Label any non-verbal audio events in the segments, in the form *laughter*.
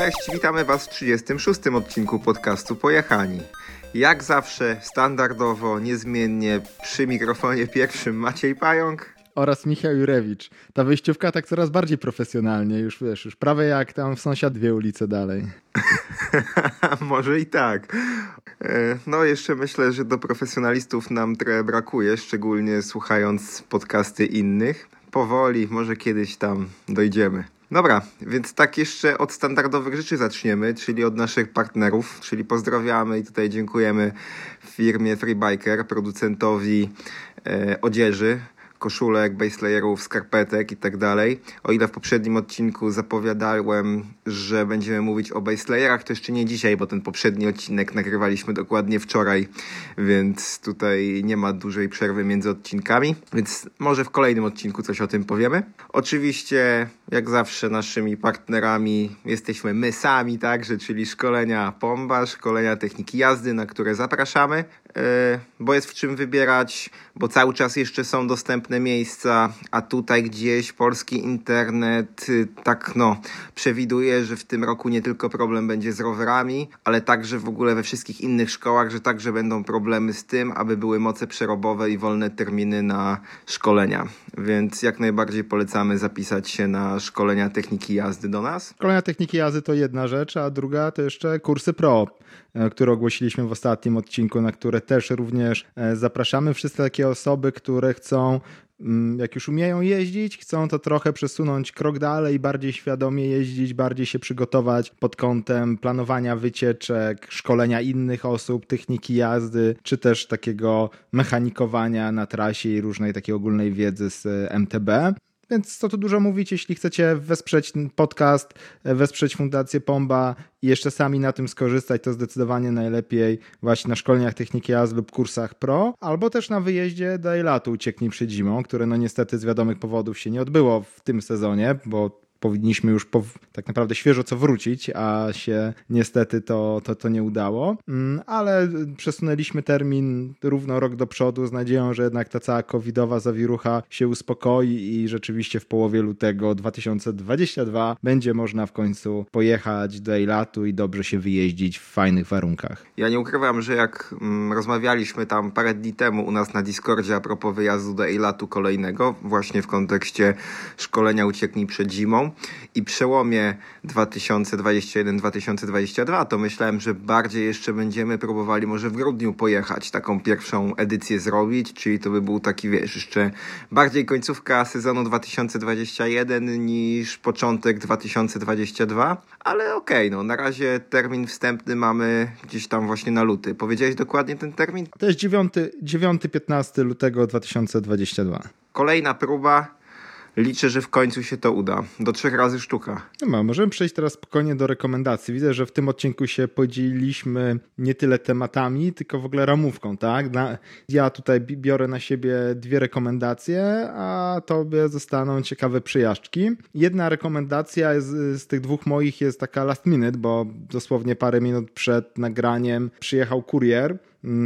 Cześć, witamy Was w 36. odcinku podcastu Pojechani. Jak zawsze, standardowo, niezmiennie przy mikrofonie pierwszym Maciej Pająk oraz Michał Jurewicz. Ta wyjściówka tak coraz bardziej profesjonalnie, już wiesz, już prawie jak tam w sąsiad dwie ulice dalej. *laughs* Może i tak. E, no jeszcze myślę, że do profesjonalistów nam trochę brakuje, szczególnie słuchając podcasty innych. Powoli, może kiedyś tam dojdziemy. Dobra, więc tak jeszcze od standardowych rzeczy zaczniemy, czyli od naszych partnerów, czyli pozdrawiamy i tutaj dziękujemy firmie Freebiker, producentowi e, odzieży, koszulek, baselayerów, skarpetek i tak dalej. O ile w poprzednim odcinku zapowiadałem, że będziemy mówić o baselayerach, to jeszcze nie dzisiaj, bo ten poprzedni odcinek nagrywaliśmy dokładnie wczoraj, więc tutaj nie ma dużej przerwy między odcinkami, więc może w kolejnym odcinku coś o tym powiemy. Oczywiście, jak zawsze naszymi partnerami jesteśmy my sami także, czyli szkolenia Pomba, szkolenia techniki jazdy, na które zapraszamy. E, bo jest w czym wybierać, bo cały czas jeszcze są dostępne miejsca, a tutaj gdzieś polski internet y, tak no przewiduje, że w tym roku nie tylko problem będzie z rowerami, ale także w ogóle we wszystkich innych szkołach, że także będą problemy z tym, aby były moce przerobowe i wolne terminy na szkolenia. Więc jak najbardziej polecamy zapisać się na szkolenia techniki jazdy do nas. Szkolenia techniki jazdy to jedna rzecz, a druga to jeszcze kursy pro, e, które ogłosiliśmy w ostatnim odcinku, na które też również e, zapraszamy wszystkie takie osoby, które chcą mm, jak już umieją jeździć, chcą to trochę przesunąć krok dalej, bardziej świadomie jeździć, bardziej się przygotować pod kątem planowania wycieczek, szkolenia innych osób, techniki jazdy, czy też takiego mechanikowania na trasie i różnej takiej ogólnej wiedzy z MTB. Więc co tu dużo mówić, jeśli chcecie wesprzeć podcast, wesprzeć Fundację Pomba i jeszcze sami na tym skorzystać, to zdecydowanie najlepiej właśnie na szkoleniach techniki jazdy lub kursach pro, albo też na wyjeździe do Eilatu ucieknij przed zimą, które no niestety z wiadomych powodów się nie odbyło w tym sezonie, bo powinniśmy już tak naprawdę świeżo co wrócić, a się niestety to, to, to nie udało. Mm, ale przesunęliśmy termin równo rok do przodu z nadzieją, że jednak ta cała covidowa zawirucha się uspokoi i rzeczywiście w połowie lutego 2022 będzie można w końcu pojechać do Eilatu i dobrze się wyjeździć w fajnych warunkach. Ja nie ukrywam, że jak mm, rozmawialiśmy tam parę dni temu u nas na Discordzie a propos wyjazdu do Eilatu kolejnego, właśnie w kontekście szkolenia ucieknij przed zimą, i przełomie 2021-2022, to myślałem, że bardziej jeszcze będziemy próbowali może w grudniu pojechać, taką pierwszą edycję zrobić, czyli to by był taki, wiesz, jeszcze bardziej końcówka sezonu 2021 niż początek 2022, ale okej, okay, no na razie termin wstępny mamy gdzieś tam właśnie na luty. Powiedziałeś dokładnie ten termin? To jest 9-15 lutego 2022. Kolejna próba Liczę, że w końcu się to uda. Do trzech razy sztuka. No, możemy przejść teraz spokojnie do rekomendacji. Widzę, że w tym odcinku się podzieliliśmy nie tyle tematami, tylko w ogóle ramówką, tak? ja tutaj biorę na siebie dwie rekomendacje, a tobie zostaną ciekawe przyjażdżki. Jedna rekomendacja z, z tych dwóch moich jest taka last minute, bo dosłownie parę minut przed nagraniem przyjechał kurier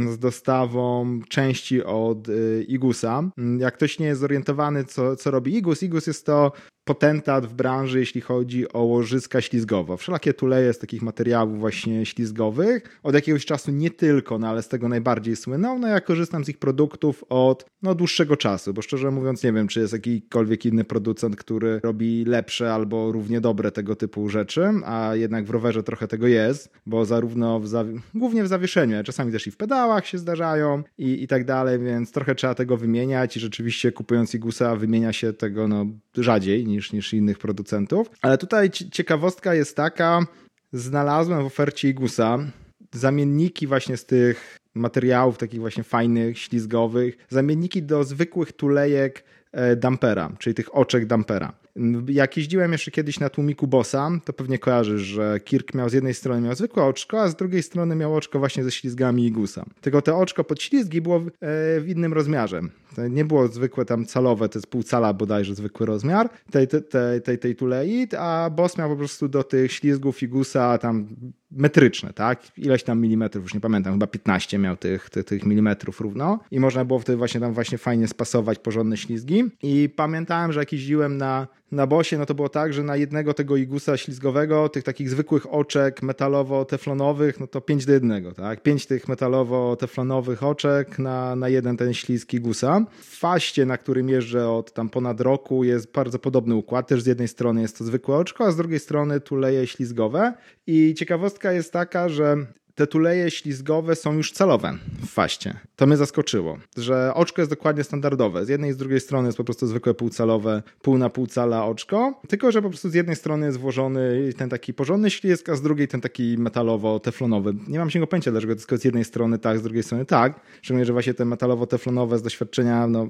z dostawą części od y, Igusa. Mm, jak ktoś nie jest zorientowany, co, co robi Igus, Igus jest to potentat w branży, jeśli chodzi o łożyska ślizgowe. Wszelakie tuleje z takich materiałów właśnie ślizgowych. Od jakiegoś czasu nie tylko, no ale z tego najbardziej słyną. No ja korzystam z ich produktów od no, dłuższego czasu, bo szczerze mówiąc nie wiem, czy jest jakikolwiek inny producent, który robi lepsze albo równie dobre tego typu rzeczy, a jednak w rowerze trochę tego jest, bo zarówno w głównie w zawieszeniu, czasami też i w pedałach się zdarzają i, i tak dalej, więc trochę trzeba tego wymieniać i rzeczywiście kupując Igusa wymienia się tego no, rzadziej niż, niż innych producentów. Ale tutaj ciekawostka jest taka, znalazłem w ofercie Igusa zamienniki właśnie z tych materiałów takich właśnie fajnych, ślizgowych, zamienniki do zwykłych tulejek e, dampera, czyli tych oczek dampera. Jak jeździłem jeszcze kiedyś na tłumiku Bossa, to pewnie kojarzysz, że Kirk miał z jednej strony miał zwykłe oczko, a z drugiej strony miał oczko właśnie ze ślizgami Igusa. Tylko to oczko pod ślizgi było w e, innym rozmiarze. To nie było zwykłe tam calowe, to jest pół cala bodajże zwykły rozmiar tej, tej, tej, tej, tulei, a boss miał po prostu do tych ślizgów figusa tam metryczne, tak? Ileś tam milimetrów, już nie pamiętam, chyba 15 miał tych, tych, tych milimetrów równo i można było wtedy właśnie tam właśnie fajnie spasować porządne ślizgi i pamiętałem, że jak jeździłem na, na bosie, no to było tak, że na jednego tego igusa ślizgowego, tych takich zwykłych oczek metalowo-teflonowych, no to 5 do jednego, tak? 5 tych metalowo-teflonowych oczek na, na jeden ten ślizg igusa. W faście, na którym jeżdżę od tam ponad roku jest bardzo podobny układ, też z jednej strony jest to zwykłe oczko, a z drugiej strony tuleje ślizgowe. I ciekawostka jest taka, że te tuleje ślizgowe są już celowe w faście. To mnie zaskoczyło, że oczko jest dokładnie standardowe. Z jednej i z drugiej strony jest po prostu zwykłe półcalowe, pół na pół cala oczko, tylko że po prostu z jednej strony jest włożony ten taki porządny ślizg, a z drugiej ten taki metalowo-teflonowy. Nie mam się go pojęcia, dlaczego tylko z jednej strony tak, z drugiej strony tak. Szczególnie, że właśnie te metalowo-teflonowe z doświadczenia no,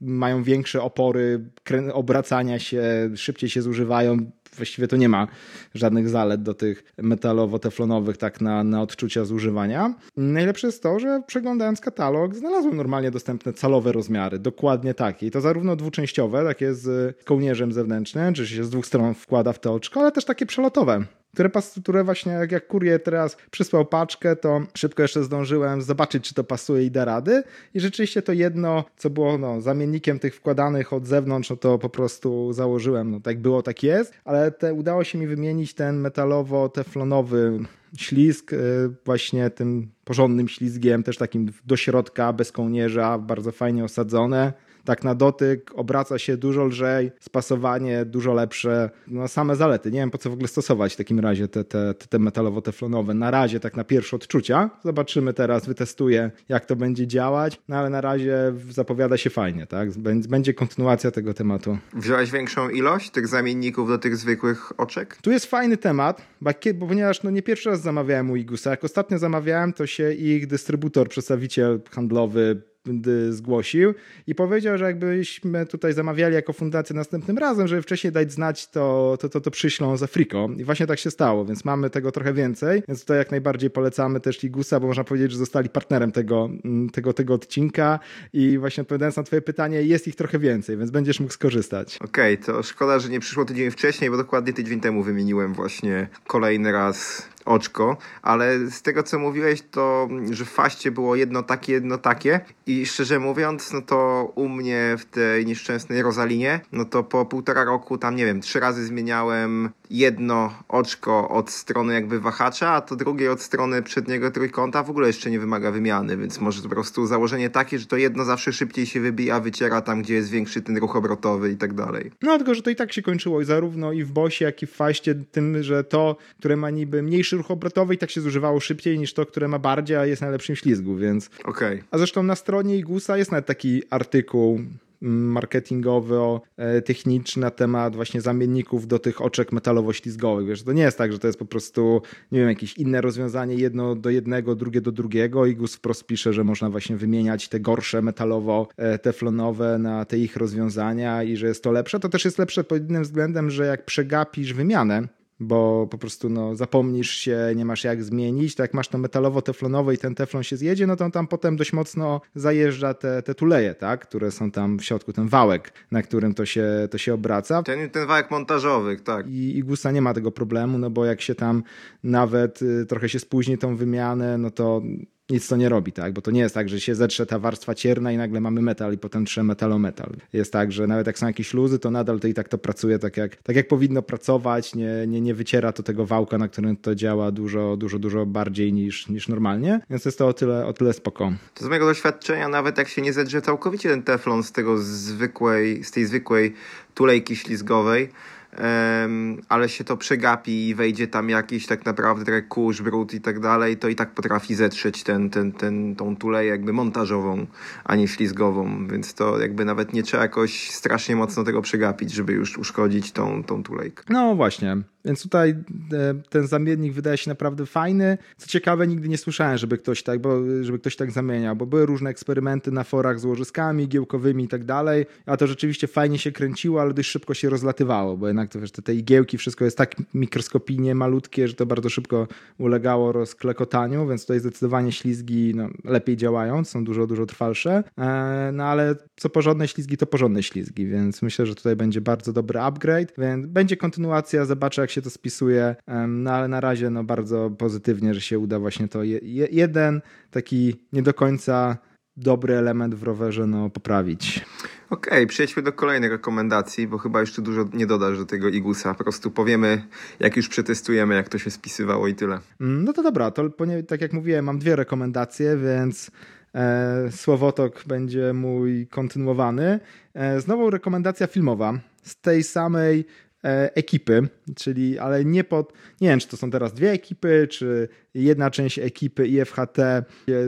mają większe opory obracania się, szybciej się zużywają, właściwie to nie ma żadnych zalet do tych metalowo-teflonowych tak na, na odczucia zużywania. Najlepsze jest to, że przeglądając katalog znalazłem normalnie dostępne calowe rozmiary, dokładnie takie. I to zarówno dwuczęściowe, takie z kołnierzem zewnętrznym, czy się z dwóch stron wkłada w to oczko, ale też takie przelotowe które, które właśnie jak, jak kurier teraz przysłał paczkę, to szybko jeszcze zdążyłem zobaczyć, czy to pasuje i da rady. I rzeczywiście to jedno, co było no, zamiennikiem tych wkładanych od zewnątrz, no to po prostu założyłem. No tak było, tak jest. Ale te, udało się mi wymienić ten metalowo-teflonowy ślizg y, właśnie tym porządnym ślizgiem, też takim do środka, bez kołnierza, bardzo fajnie osadzone tak na dotyk obraca się dużo lżej, spasowanie dużo lepsze, no same zalety. Nie wiem po co w ogóle stosować w takim razie te, te, te metalowo-teflonowe. Na razie tak na pierwsze odczucia. Zobaczymy teraz, wytestuję jak to będzie działać, no ale na razie zapowiada się fajnie, tak? Będzie kontynuacja tego tematu. Wziąłeś większą ilość tych zamienników do tych zwykłych oczek? Tu jest fajny temat, bo ponieważ no nie pierwszy raz zamawiałem u Igusa. Jak ostatnio zamawiałem, to się ich dystrybutor, przedstawiciel handlowy zgłosił i powiedział, że jakbyśmy tutaj zamawiali jako fundację następnym razem, żeby wcześniej dać znać, to, to, to, to przyślą za friko. I właśnie tak się stało, więc mamy tego trochę więcej, więc tutaj jak najbardziej polecamy też Ligusa, bo można powiedzieć, że zostali partnerem tego, mm, tego, tego odcinka i właśnie odpowiadając na twoje pytanie, jest ich trochę więcej, więc będziesz mógł skorzystać. Okej, okay, to szkoda, że nie przyszło tydzień wcześniej, bo dokładnie tydzień temu wymieniłem właśnie kolejny raz oczko, ale z tego co mówiłeś, to że w faście było jedno takie, jedno takie i szczerze mówiąc, no to u mnie w tej nieszczęsnej Rosalinie, no to po półtora roku tam, nie wiem, trzy razy zmieniałem jedno oczko od strony jakby wahacza, a to drugie od strony przedniego trójkąta w ogóle jeszcze nie wymaga wymiany, więc może po prostu założenie takie, że to jedno zawsze szybciej się wybija, wyciera tam, gdzie jest większy ten ruch obrotowy i tak dalej. No tylko, że to i tak się kończyło i zarówno i w bosie, jak i w faście tym, że to, które ma niby mniejszy ruch obrotowy i tak się zużywało szybciej niż to, które ma bardziej, a jest na lepszym ślizgu, więc... Okej. Okay. A zresztą na stronie Igusa jest nawet taki artykuł marketingowo-techniczny na temat właśnie zamienników do tych oczek metalowo-ślizgowych. Wiesz, to nie jest tak, że to jest po prostu, nie wiem, jakieś inne rozwiązanie jedno do jednego, drugie do drugiego i GUS wprost pisze, że można właśnie wymieniać te gorsze metalowo-teflonowe na te ich rozwiązania i że jest to lepsze. To też jest lepsze pod innym względem, że jak przegapisz wymianę, bo po prostu no, zapomnisz się, nie masz jak zmienić. Tak jak masz to metalowo-teflonowe i ten teflon się zjedzie, no to on tam potem dość mocno zajeżdża te, te tuleje, tak? które są tam w środku, ten wałek, na którym to się, to się obraca. Ten, ten wałek montażowy, tak. I, I Gusta nie ma tego problemu, no bo jak się tam nawet y, trochę się spóźni tą wymianę, no to nic to nie robi, tak? Bo to nie jest tak, że się zetrze ta warstwa cierna i nagle mamy metal i potem trze metalometal. Jest tak, że nawet jak są jakieś luzy, to nadal to i tak to pracuje tak jak, tak jak powinno pracować, nie, nie, nie wyciera to tego wałka, na którym to działa dużo, dużo, dużo bardziej niż, niż normalnie, więc jest to o tyle, o tyle spoko. To z mojego doświadczenia, nawet jak się nie zedrze całkowicie ten teflon z tego zwykłej, z tej zwykłej tulejki ślizgowej, um, ale się to przegapi i wejdzie tam jakiś tak naprawdę kurz, brud i tak dalej, to i tak potrafi zetrzeć ten, ten, ten, tą tuleję jakby montażową, a nie ślizgową, więc to jakby nawet nie trzeba jakoś strasznie mocno tego przegapić, żeby już uszkodzić tą, tą tulejkę. No właśnie, Więc tutaj e, ten zamiennik wydaje się naprawdę fajny. Co ciekawe, nigdy nie słyszałem, żeby ktoś tak, bo, żeby ktoś tak zamieniał, bo były różne eksperymenty na forach z łożyskami giełkowymi i tak dalej, a to rzeczywiście fajnie się kręciło, ale dość szybko się rozlatywało, bo jednak to, wiesz, te, te igiełki, wszystko jest tak mikroskopijnie malutkie, że to bardzo szybko ulegało rozklekotaniu, więc tutaj zdecydowanie ślizgi no, lepiej działają, są dużo, dużo trwalsze, e, no ale co porządne ślizgi, to porządne ślizgi, więc myślę, że tutaj będzie bardzo dobry upgrade, więc będzie kontynuacja, zobaczę jak się to spisuje, no ale na razie no bardzo pozytywnie, że się uda właśnie to je, jeden taki nie do końca dobry element w rowerze no, poprawić. Okej, okay, przejdźmy do kolejnej rekomendacji, bo chyba jeszcze dużo nie dodasz do tego Igusa. Po prostu powiemy, jak już przetestujemy, jak to się spisywało i tyle. Mm, no to dobra, to tak jak mówiłem, mam dwie rekomendacje, więc e, Słowotok będzie mój kontynuowany. E, znowu rekomendacja filmowa z tej samej ekipy, czyli ale nie pod, nie wiem czy to są teraz dwie ekipy, czy jedna część ekipy IFHT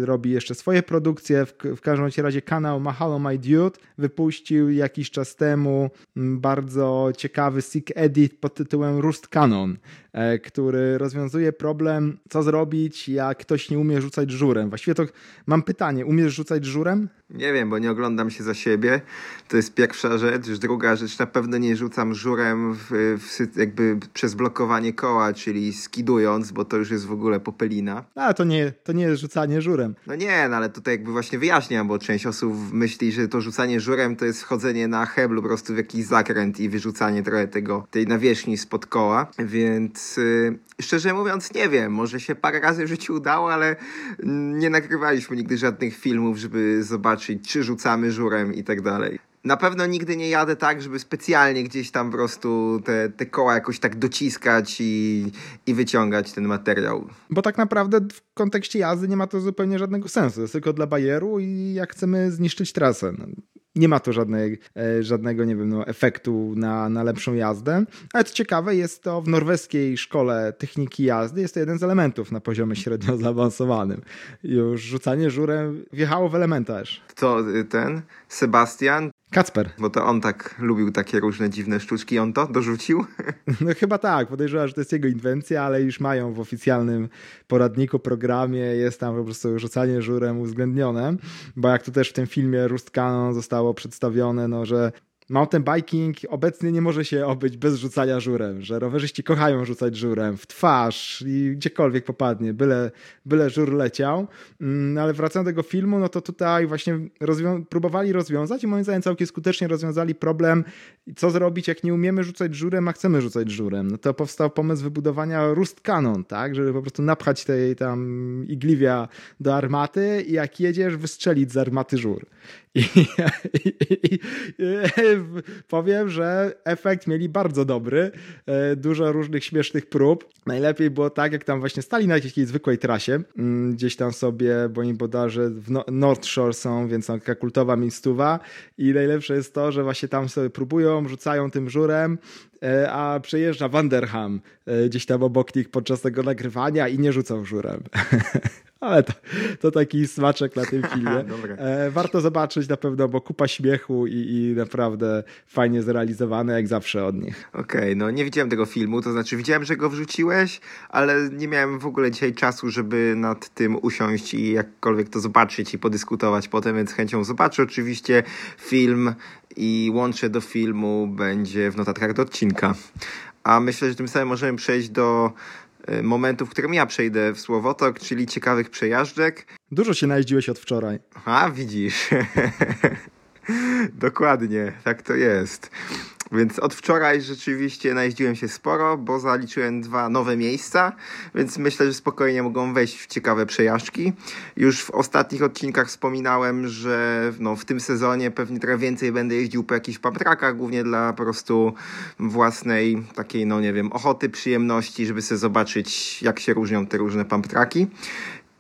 robi jeszcze swoje produkcje. W, w każdym razie kanał Mahalo My Dude wypuścił jakiś czas temu mm, bardzo ciekawy sick edit pod tytułem Rust Canon, e, który rozwiązuje problem, co zrobić, jak ktoś nie umie rzucać żurem. Właściwie to mam pytanie, umiesz rzucać żurem? Nie wiem, bo nie oglądam się za siebie. To jest pierwsza rzecz. Druga rzecz, na pewno nie rzucam żurem w, w, jakby przez blokowanie koła, czyli skidując, bo to już jest w ogóle po popelina. A, to nie, to nie jest rzucanie żurem. No nie, no ale tutaj jakby właśnie wyjaśniam, bo część osób myśli, że to rzucanie żurem to jest wchodzenie na heblu po prostu w jakiś zakręt i wyrzucanie trochę tego, tej nawierzchni spod koła, więc yy, szczerze mówiąc nie wiem, może się parę razy w życiu udało, ale nie nagrywaliśmy nigdy żadnych filmów, żeby zobaczyć, czy rzucamy żurem i tak dalej. Na pewno nigdy nie jadę tak, żeby specjalnie gdzieś tam po prostu te, te koła jakoś tak dociskać i, i wyciągać ten materiał. Bo tak naprawdę w kontekście jazdy nie ma to zupełnie żadnego sensu. Jest tylko dla bajeru i jak chcemy zniszczyć trasę. No, nie ma to żadnej, e, żadnego, nie wiem, no, efektu na, na lepszą jazdę. Ale co ciekawe, jest to w norweskiej szkole techniki jazdy, jest to jeden z elementów na poziomie średnio zaawansowanym. Już rzucanie żurem wjechało w elementarz. To y, ten Sebastian Kacper. Bo to on tak lubił takie różne dziwne sztuczki. On to dorzucił? *laughs* No chyba tak. Podejrzewam, że to jest jego inwencja, ale już mają w oficjalnym poradniku, programie jest tam po prostu rzucanie żurem uwzględnione. Bo jak to też w tym filmie Rust Canon zostało przedstawione, no że mountain biking obecnie nie może się obyć bez rzucania żurem, że rowerzyści kochają rzucać żurem w twarz i gdziekolwiek popadnie, byle, byle żur leciał. Mm, ale wracając do tego filmu, no to tutaj właśnie rozwią próbowali rozwiązać i moim zdaniem całkiem skutecznie rozwiązali problem, co zrobić, jak nie umiemy rzucać żurem, a chcemy rzucać żurem. No to powstał pomysł wybudowania rust cannon, tak, żeby po prostu napchać tej tam igliwia do armaty i jak jedziesz, wystrzelić z armaty żur. I, *laughs* i, i, powiem, że efekt mieli bardzo dobry. E, dużo różnych śmiesznych prób. Najlepiej było tak, jak tam właśnie stali na jakiejś zwykłej trasie, mm, gdzieś tam sobie, bo im bodarze w no, North Shore są, więc taka kultowa miejscowa i najlepsze jest to, że właśnie tam sobie próbują, rzucają tym żurem, a przejeżdża Vanderham e, gdzieś tam obok nich podczas tego nagrywania i nie rzucał żurem. *laughs* Ale to, to, taki smaczek na tym *laughs* filmie. e, warto zobaczyć na pewno, bo kupa śmiechu i, i naprawdę fajnie zrealizowane, jak zawsze od nich. Okej, okay, no nie widziałem tego filmu, to znaczy widziałem, że go wrzuciłeś, ale nie miałem w ogóle dzisiaj czasu, żeby nad tym usiąść i jakkolwiek to zobaczyć i podyskutować potem, więc chęcią zobaczę oczywiście film i łączę do filmu będzie w notatkach do odcinka. A myślę, że tym samym możemy przejść do E, momentu, w którym ja przejdę w Słowotok, czyli ciekawych przejażdżek. Dużo się najeździłeś od wczoraj. A, widzisz. *laughs* Dokładnie, tak to jest. Więc od wczoraj rzeczywiście najeździłem się sporo, bo zaliczyłem dwa nowe miejsca, więc myślę, że spokojnie mogą wejść w ciekawe przejażdżki. Już w ostatnich odcinkach wspominałem, że no, w tym sezonie pewnie trochę więcej będę jeździł po jakichś paprakach, głównie dla po prostu własnej takiej, no nie wiem, ochoty, przyjemności, żeby sobie zobaczyć, jak się różnią te różne pumptraki.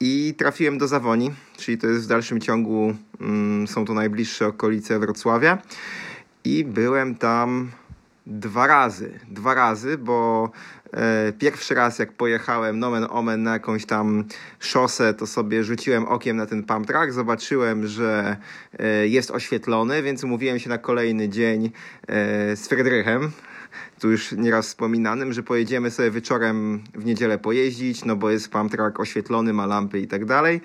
I trafiłem do Zawoni, czyli to jest w dalszym ciągu, mm, są to najbliższe okolice Wrocławia i byłem tam dwa razy. Dwa razy, bo e, pierwszy raz jak pojechałem nomen omen na jakąś tam szosę, to sobie rzuciłem okiem na ten pump track, zobaczyłem, że e, jest oświetlony, więc umówiłem się na kolejny dzień e, z Fredrychem, tu już nieraz wspominanym, że pojedziemy sobie wieczorem w niedzielę pojeździć, no bo jest pump track oświetlony, ma lampy i tak dalej.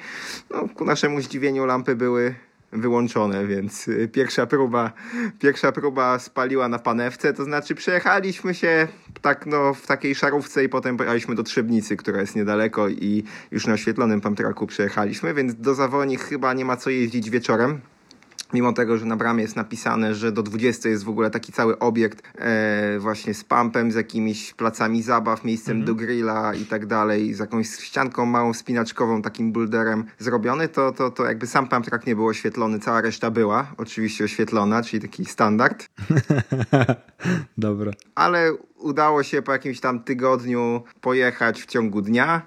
No, ku naszemu zdziwieniu lampy były wyłączone, więc y, pierwsza próba, pierwsza próba spaliła na panewce, to znaczy przejechaliśmy się tak no w takiej szarówce i potem pojechaliśmy do Trzebnicy, która jest niedaleko i już na oświetlonym pamtraku przejechaliśmy, więc do Zawoni chyba nie ma co jeździć wieczorem mimo tego, że na bramie jest napisane, że do 20 jest w ogóle taki cały obiekt e, właśnie z pumpem, z jakimiś placami zabaw, miejscem mm -hmm. do grilla i tak dalej, z jakąś ścianką małą spinaczkową, takim bulderem zrobiony, to, to, to jakby sam pump track nie był oświetlony, cała reszta była oczywiście oświetlona, czyli taki standard. *laughs* Dobra. Ale udało się po jakimś tam tygodniu pojechać w ciągu dnia.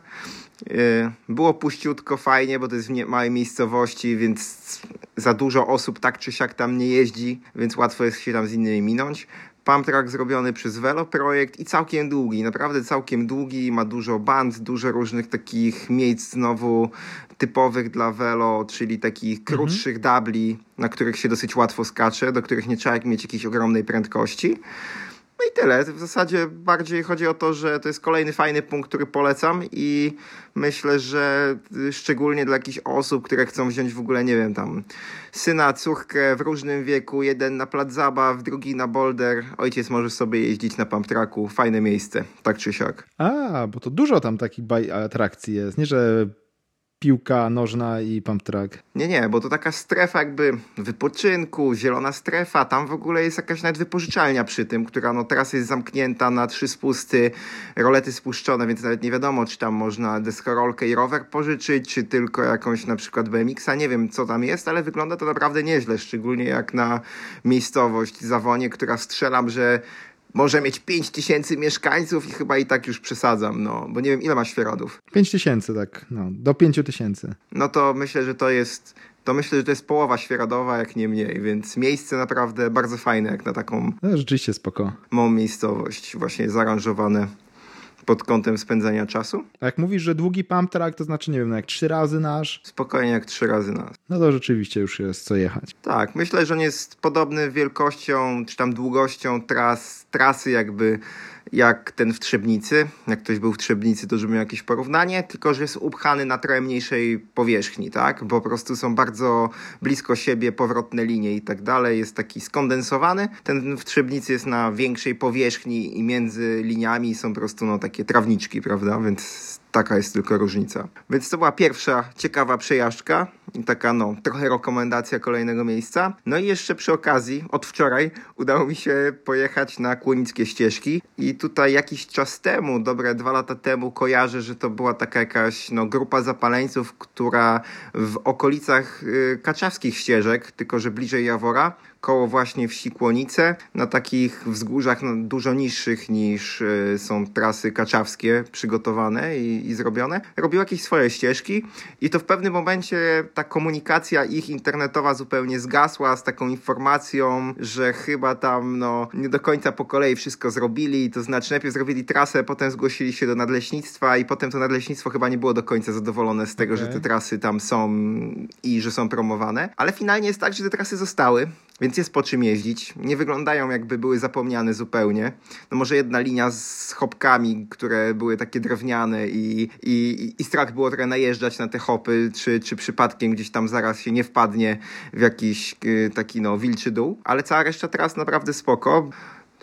Y, było puściutko, fajnie, bo to jest w małej miejscowości, więc za dużo osób tak czy siak tam nie jeździ, więc łatwo jest się tam z innymi minąć. Pump track zrobiony przez Velo projekt i całkiem długi, naprawdę całkiem długi, ma dużo band, dużo różnych takich miejsc znowu typowych dla Velo, czyli takich mhm. krótszych dubli, na których się dosyć łatwo skacze, do których nie trzeba mieć jakiejś ogromnej prędkości. No i tyle. W zasadzie bardziej chodzi o to, że to jest kolejny fajny punkt, który polecam i myślę, że szczególnie dla jakichś osób, które chcą wziąć w ogóle, nie wiem, tam syna, córkę w różnym wieku, jeden na plac zabaw, drugi na boulder, ojciec może sobie jeździć na pump tracku. Fajne miejsce, tak czy siak. A, bo to dużo tam takich atrakcji jest. Nie, że piłka nożna i pump track. Nie, nie, bo to taka strefa jakby wypoczynku, zielona strefa, tam w ogóle jest jakaś nawet wypożyczalnia przy tym, która no teraz jest zamknięta na trzy spusty, rolety spuszczone, więc nawet nie wiadomo, czy tam można deskorolkę i rower pożyczyć, czy tylko jakąś na przykład BMX-a, nie wiem co tam jest, ale wygląda to naprawdę nieźle, szczególnie jak na miejscowość Zawonie, która strzelam, że może mieć 5 tysięcy mieszkańców i chyba i tak już przesadzam, no, bo nie wiem ile ma świerodów. 5 tysięcy, tak, no, do 5 tysięcy. No to myślę, że to jest, to myślę, że to jest połowa świeradowa, jak nie mniej, więc miejsce naprawdę bardzo fajne, jak na taką... No, rzeczywiście spoko. Małą miejscowość, właśnie zaaranżowane pod kątem spędzania czasu. A jak mówisz, że długi pump track, to znaczy, nie wiem, no jak trzy razy nasz? Spokojnie jak trzy razy nasz. No to rzeczywiście już jest co jechać. Tak, myślę, że on jest podobny wielkością, czy tam długością tras, trasy jakby jak ten w Trzebnicy. Jak ktoś był w Trzebnicy, to żeby miał jakieś porównanie, tylko że jest upchany na trochę mniejszej powierzchni, tak? Bo po prostu są bardzo blisko siebie powrotne linie i tak dalej. Jest taki skondensowany. Ten w Trzebnicy jest na większej powierzchni i między liniami są po prostu no, takie trawniczki, prawda? Więc Taka jest tylko różnica. Więc to była pierwsza ciekawa przejażdżka taka no, trochę rekomendacja kolejnego miejsca. No i jeszcze przy okazji, od wczoraj udało mi się pojechać na Kłonickie Ścieżki i tutaj jakiś czas temu, dobre dwa lata temu kojarzę, że to była taka jakaś no, grupa zapaleńców, która w okolicach y, kaczawskich ścieżek, tylko że bliżej Jawora, koło właśnie wsi Kłonice, na takich wzgórzach no, dużo niższych niż y, są trasy kaczawskie przygotowane i, i zrobione. Robił jakieś swoje ścieżki i to w pewnym momencie ta komunikacja ich internetowa zupełnie zgasła z taką informacją, że chyba tam no, nie do końca po kolei wszystko zrobili, to znaczy najpierw zrobili trasę, potem zgłosili się do nadleśnictwa i potem to nadleśnictwo chyba nie było do końca zadowolone z tego, okay. że te trasy tam są i że są promowane, ale finalnie jest tak, że te trasy zostały więc jest po czym jeździć. Nie wyglądają jakby były zapomniane zupełnie. No może jedna linia z hopkami, które były takie drewniane i, i, i strach było trochę najeżdżać na te hopy, czy, czy przypadkiem gdzieś tam zaraz się nie wpadnie w jakiś y, taki no wilczy dół. Ale cała reszta teraz naprawdę spoko.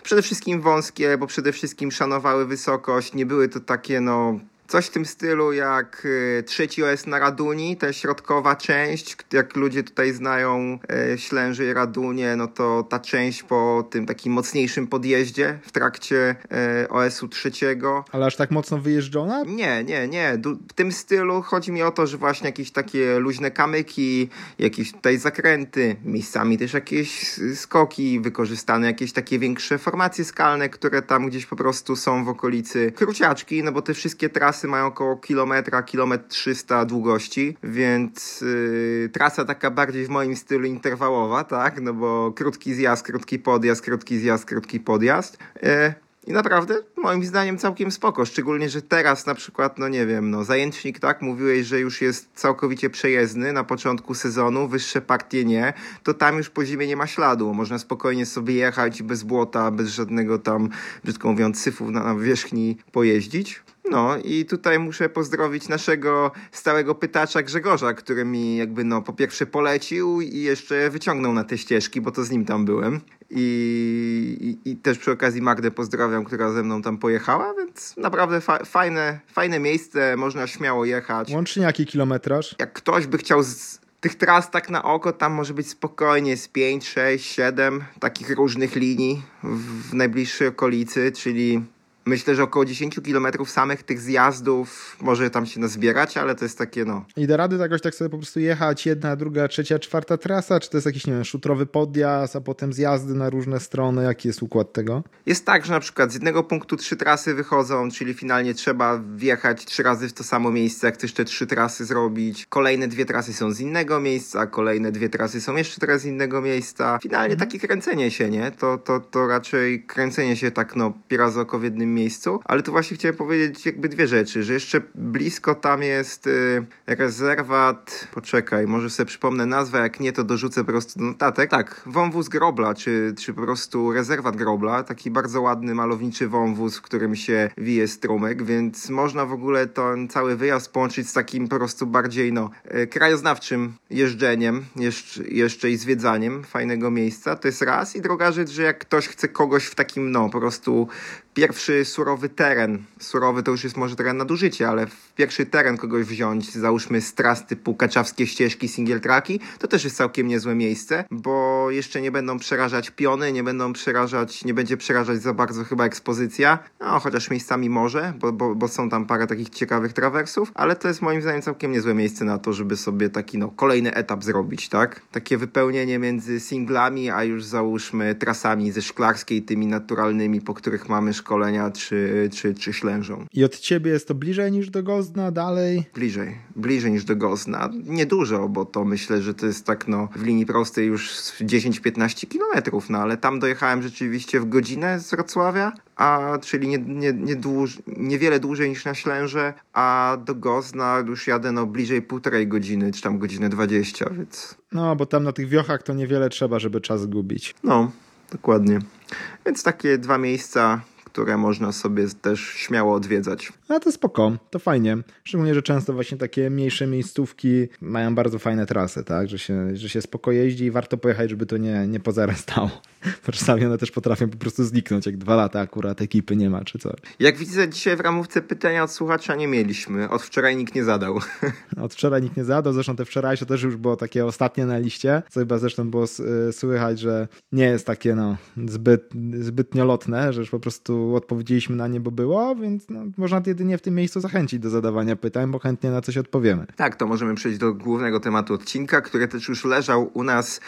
Przede wszystkim wąskie, bo przede wszystkim szanowały wysokość. Nie były to takie no Coś w tym stylu jak y, trzeci OS na Raduni, ta środkowa część, jak ludzie tutaj znają y, Ślęży i Radunie, no to ta część po tym takim mocniejszym podjeździe w trakcie y, OS-u trzeciego. Ale aż tak mocno wyjeżdżona? Nie, nie, nie. W tym stylu chodzi mi o to, że właśnie jakieś takie luźne kamyki, jakieś tutaj zakręty, miejscami też jakieś skoki, wykorzystane jakieś takie większe formacje skalne, które tam gdzieś po prostu są w okolicy kruciaczki, no bo te wszystkie trasy trasy mają około kilometra, kilometr 300 długości, więc yy, trasa taka bardziej w moim stylu interwałowa, tak, no bo krótki zjazd, krótki podjazd, krótki zjazd, krótki podjazd. Yy, I naprawdę, moim zdaniem, całkiem spoko. Szczególnie, że teraz na przykład, no nie wiem, no zajęcznik, tak, mówiłeś, że już jest całkowicie przejezdny na początku sezonu, wyższe partie nie, to tam już po zimie nie ma śladu. Można spokojnie sobie jechać bez błota, bez żadnego tam, brzydko mówiąc, syfów na, na wierzchni pojeździć. No i tutaj muszę pozdrowić naszego stałego pytacza Grzegorza, który mi jakby no po pierwsze polecił i jeszcze wyciągnął na te ścieżki, bo to z nim tam byłem. I, i, i też przy okazji Magdę pozdrawiam, która ze mną tam pojechała, więc naprawdę fa fajne, fajne miejsce, można śmiało jechać. Łącznie jaki kilometraż? Jak ktoś by chciał z, tych tras tak na oko tam może być spokojnie z 5, 6, 7 takich różnych linii w najbliższej okolicy, czyli myślę, że około 10 kilometrów samych tych zjazdów może tam się nazbierać, ale to jest takie no. I da rady jakoś tak sobie po prostu jechać jedna, druga, trzecia, czwarta trasa, czy to jest jakiś, nie wiem, szutrowy podjazd, a potem zjazdy na różne strony? Jaki jest układ tego? Jest tak, że na przykład z jednego punktu trzy trasy wychodzą, czyli finalnie trzeba wjechać trzy razy w to samo miejsce, jak chcesz te trzy trasy zrobić. Kolejne dwie trasy są z innego miejsca, kolejne dwie trasy są jeszcze teraz z innego miejsca. Finalnie mhm. takie kręcenie się, nie? To, to, to raczej kręcenie się tak, no, pierazo miejscu, ale tu właśnie chciałem powiedzieć jakby dwie rzeczy, że jeszcze blisko tam jest y, rezerwat, poczekaj, może sobie przypomnę nazwę, jak nie to dorzucę po prostu do notatek. Tak, wąwóz Grobla, czy, czy po prostu rezerwat Grobla, taki bardzo ładny, malowniczy wąwóz, w którym się wije strumyk, więc można w ogóle ten cały wyjazd połączyć z takim po prostu bardziej, no, y, krajoznawczym jeżdżeniem, jeszcze, jeszcze i zwiedzaniem fajnego miejsca, to jest raz. I druga rzecz, że jak ktoś chce kogoś w takim, no, po prostu pierwszy surowy teren, surowy to już jest może teren nadużycie, ale w pierwszy teren kogoś wziąć, załóżmy z tras typu kaczawskie ścieżki, single tracki, to też jest całkiem niezłe miejsce, bo jeszcze nie będą przerażać piony, nie będą przerażać, nie będzie przerażać za bardzo chyba ekspozycja, no chociaż miejscami może, bo, bo, bo są tam parę takich ciekawych trawersów, ale to jest moim zdaniem całkiem niezłe miejsce na to, żeby sobie taki no kolejny etap zrobić, tak? Takie wypełnienie między singlami, a już załóżmy trasami ze szklarskiej, tymi naturalnymi, po których mamy szkolenia czy, czy, czy ślężą. I od ciebie jest to bliżej niż do Gozna, dalej? Bliżej, bliżej niż do Gozna. Niedużo, bo to myślę, że to jest tak no w linii prostej już 10-15 kilometrów, no ale tam dojechałem rzeczywiście w godzinę z Wrocławia, a czyli nie, nie, nie dłuż, niewiele dłużej niż na Ślęże, a do Gozna już jadę no bliżej półtorej godziny, czy tam godzinę 20, więc... No, bo tam na tych wiochach to niewiele trzeba, żeby czas gubić. No, dokładnie. Więc takie dwa miejsca, które można sobie też śmiało odwiedzać. A to spoko, to fajnie. Szczególnie, że często właśnie takie mniejsze miejscówki mają bardzo fajne trasy, tak? Że się, że się spoko jeździ i warto pojechać, żeby to nie, nie pozarastało. *laughs* Bo czasami one też potrafią po prostu zniknąć, jak dwa lata akurat ekipy nie ma, czy coś. Jak widzę, dzisiaj w ramówce pytania od słuchacza nie mieliśmy. Od wczoraj nikt nie zadał. *laughs* Od wczoraj nikt nie zadał, zresztą te wczorajsze też już było takie ostatnie na liście, co chyba zresztą było y, słychać, że nie jest takie no, zbyt, zbytnio lotne, że już po prostu odpowiedzieliśmy na nie, bo było, więc no, można jedynie w tym miejscu zachęcić do zadawania pytań, bo chętnie na coś odpowiemy. Tak, to możemy przejść do głównego tematu odcinka, który też już leżał u nas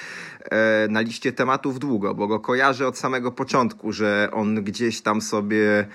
e, na liście tematów długo, bo go kojarzę od samego początku, że on gdzieś tam sobie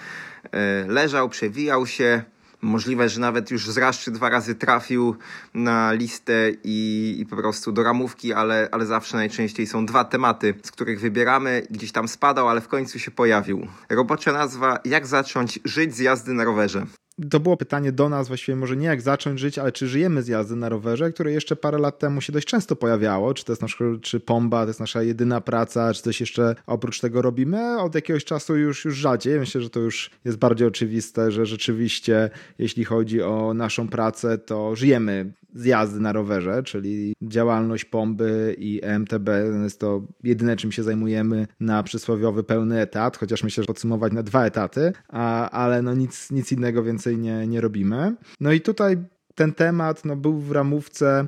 e, leżał, przewijał się. Możliwe, że nawet już z raz czy dwa razy trafił na listę i, i po prostu do ramówki, ale, ale zawsze najczęściej są dwa tematy, z których wybieramy. Gdzieś tam spadał, ale w końcu się pojawił. Robocza nazwa Jak zacząć żyć z jazdy na rowerze to było pytanie do nas, właściwie może nie jak zacząć żyć, ale czy żyjemy z jazdy na rowerze, które jeszcze parę lat temu się dość często pojawiało. Czy to jest nasz, czy pomba, to jest nasza jedyna praca, czy coś jeszcze oprócz tego robimy? Od jakiegoś czasu już, już rzadziej. Myślę, że to już jest bardziej oczywiste, że rzeczywiście, jeśli chodzi o naszą pracę, to żyjemy z jazdy na rowerze, czyli działalność Pomby i MTB jest to jedyne, czym się zajmujemy na przysłowiowy pełny etat, chociaż myślę, że podsumować na dwa etaty, a, ale no nic, nic innego więcej nie, nie robimy. No i tutaj ten temat no, był w ramówce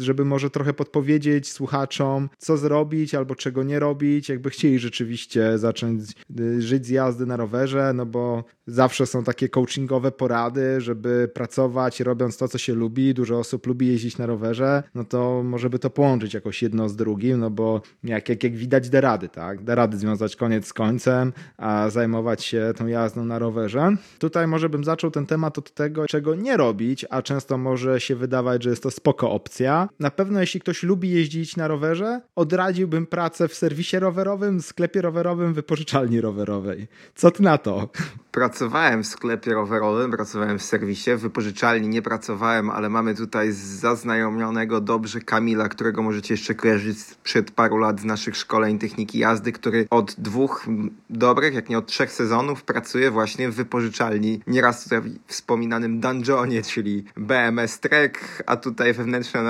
żeby może trochę podpowiedzieć słuchaczom, co zrobić albo czego nie robić, jakby chcieli rzeczywiście zacząć y, żyć z jazdy na rowerze, no bo zawsze są takie coachingowe porady, żeby pracować robiąc to, co się lubi. Dużo osób lubi jeździć na rowerze, no to może by to połączyć jakoś jedno z drugim, no bo jak, jak, jak widać da rady, tak? Da rady związać koniec z końcem, a zajmować się tą jazdą na rowerze. Tutaj może bym zaczął ten temat od tego, czego nie robić, a często może się wydawać, że jest to spoko opcja, polecenia. Na pewno jeśli ktoś lubi jeździć na rowerze, odradziłbym pracę w serwisie rowerowym, sklepie rowerowym, wypożyczalni rowerowej. Co ty na to? Pracowałem w sklepie rowerowym, pracowałem w serwisie, w wypożyczalni nie pracowałem, ale mamy tutaj zaznajomionego dobrze Kamila, którego możecie jeszcze kojarzyć przed paru lat z naszych szkoleń techniki jazdy, który od dwóch dobrych, jak nie od trzech sezonów pracuje właśnie w wypożyczalni. Nieraz tutaj wspominanym dungeonie, czyli BMS Trek, a tutaj wewnętrzna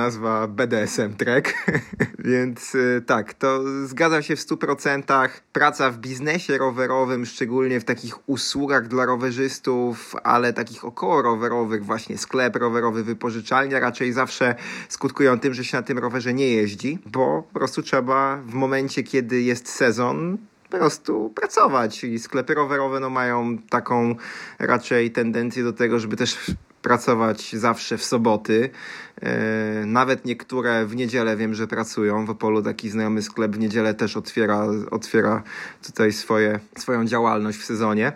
BDSM Trek. *laughs* Więc y, tak, to zgadzam się w 100%. Praca w biznesie rowerowym, szczególnie w takich usługach dla rowerzystów, ale takich około rowerowych, właśnie sklep rowerowy, wypożyczalnia, raczej zawsze skutkują tym, że się na tym rowerze nie jeździ, bo po prostu trzeba w momencie, kiedy jest sezon, po prostu pracować. I sklepy rowerowe no, mają taką raczej tendencję do tego, żeby też pracować zawsze w soboty. E, nawet niektóre w niedzielę wiem, że pracują. W Opolu taki znajomy sklep w niedzielę też otwiera, otwiera tutaj swoje, swoją działalność w sezonie.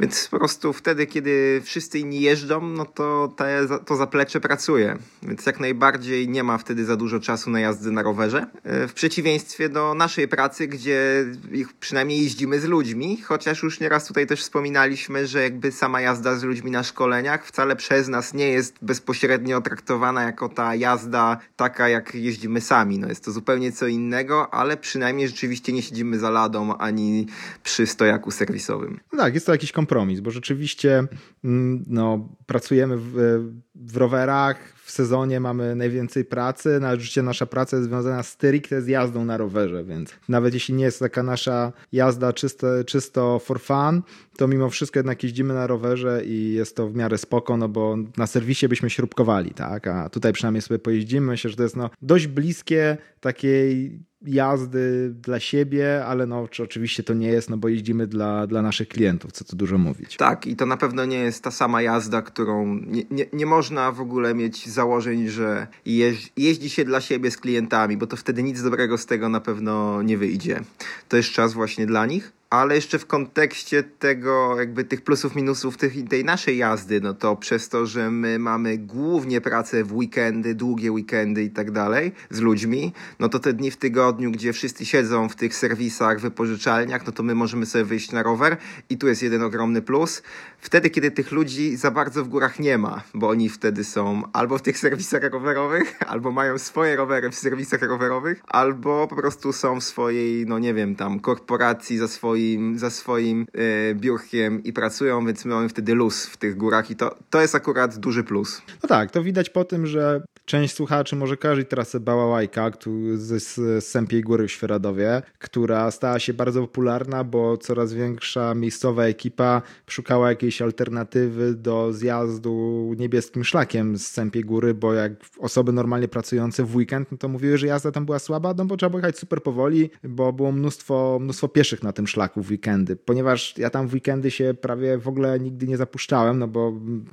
Więc po prostu wtedy, kiedy wszyscy inni jeżdżą, no to te, to zaplecze pracuje. Więc jak najbardziej nie ma wtedy za dużo czasu na jazdę na rowerze. E, w przeciwieństwie do naszej pracy, gdzie przynajmniej jeździmy z ludźmi, chociaż już nieraz tutaj też wspominaliśmy, że jakby sama jazda z ludźmi na szkoleniach wcale przez nas nie jest bezpośrednio traktowana jako ta jazda taka, jak jeździmy sami. No jest to zupełnie co innego, ale przynajmniej rzeczywiście nie siedzimy za ladą ani przy stojaku serwisowym. No tak, jest to jakiś kompromis, bo rzeczywiście mm, no, pracujemy w, w rowerach, w sezonie mamy najwięcej pracy, na życie nasza praca jest związana stricte z jazdą na rowerze, więc nawet jeśli nie jest taka nasza jazda czysto, czysto for fun, to mimo wszystko jednak jeździmy na rowerze i jest to w miarę spoko, no bo na serwisie byśmy śrubkowali, tak, a tutaj przynajmniej sobie pojeździmy. Myślę, że to jest no dość bliskie takiej jazdy dla siebie, ale no oczywiście to nie jest, no bo jeździmy dla, dla naszych klientów, co tu dużo mówić. Tak, i to na pewno nie jest ta sama jazda, którą nie, nie, nie można w ogóle mieć założeń, że jeździ, jeździ się dla siebie z klientami, bo to wtedy nic dobrego z tego na pewno nie wyjdzie. To jest czas właśnie dla nich, ale jeszcze w kontekście tego, jakby tych plusów, minusów tych, tej naszej jazdy, no to przez to, że my mamy głównie pracę w weekendy, długie weekendy i tak dalej z ludźmi, no to te dni w tygodniu, gdzie wszyscy siedzą w tych serwisach, wypożyczalniach, no to my możemy sobie wyjść na rower i tu jest jeden ogromny plus. Wtedy, kiedy tych ludzi za bardzo w górach nie ma, bo oni wtedy są albo w tych serwisach rowerowych, *laughs* albo mają swoje rowery w serwisach rowerowych, albo po prostu są w swojej, no nie wiem, tam korporacji za swoje swoim, za swoim e, biurkiem i pracują, więc my mamy wtedy luz w tych górach i to, to jest akurat duży plus. No tak, to widać po tym, że część słuchaczy może kojarzyć trasę Bałałajka z, z Sępiej Góry w Świeradowie, która stała się bardzo popularna, bo coraz większa miejscowa ekipa szukała jakiejś alternatywy do zjazdu niebieskim szlakiem z Sępiej Góry, bo jak osoby normalnie pracujące w weekend, no to mówiły, że jazda tam była słaba, no bo trzeba było jechać super powoli, bo było mnóstwo, mnóstwo pieszych na tym szlaku w weekendy, ponieważ ja tam w weekendy się prawie w ogóle nigdy nie zapuszczałem, no bo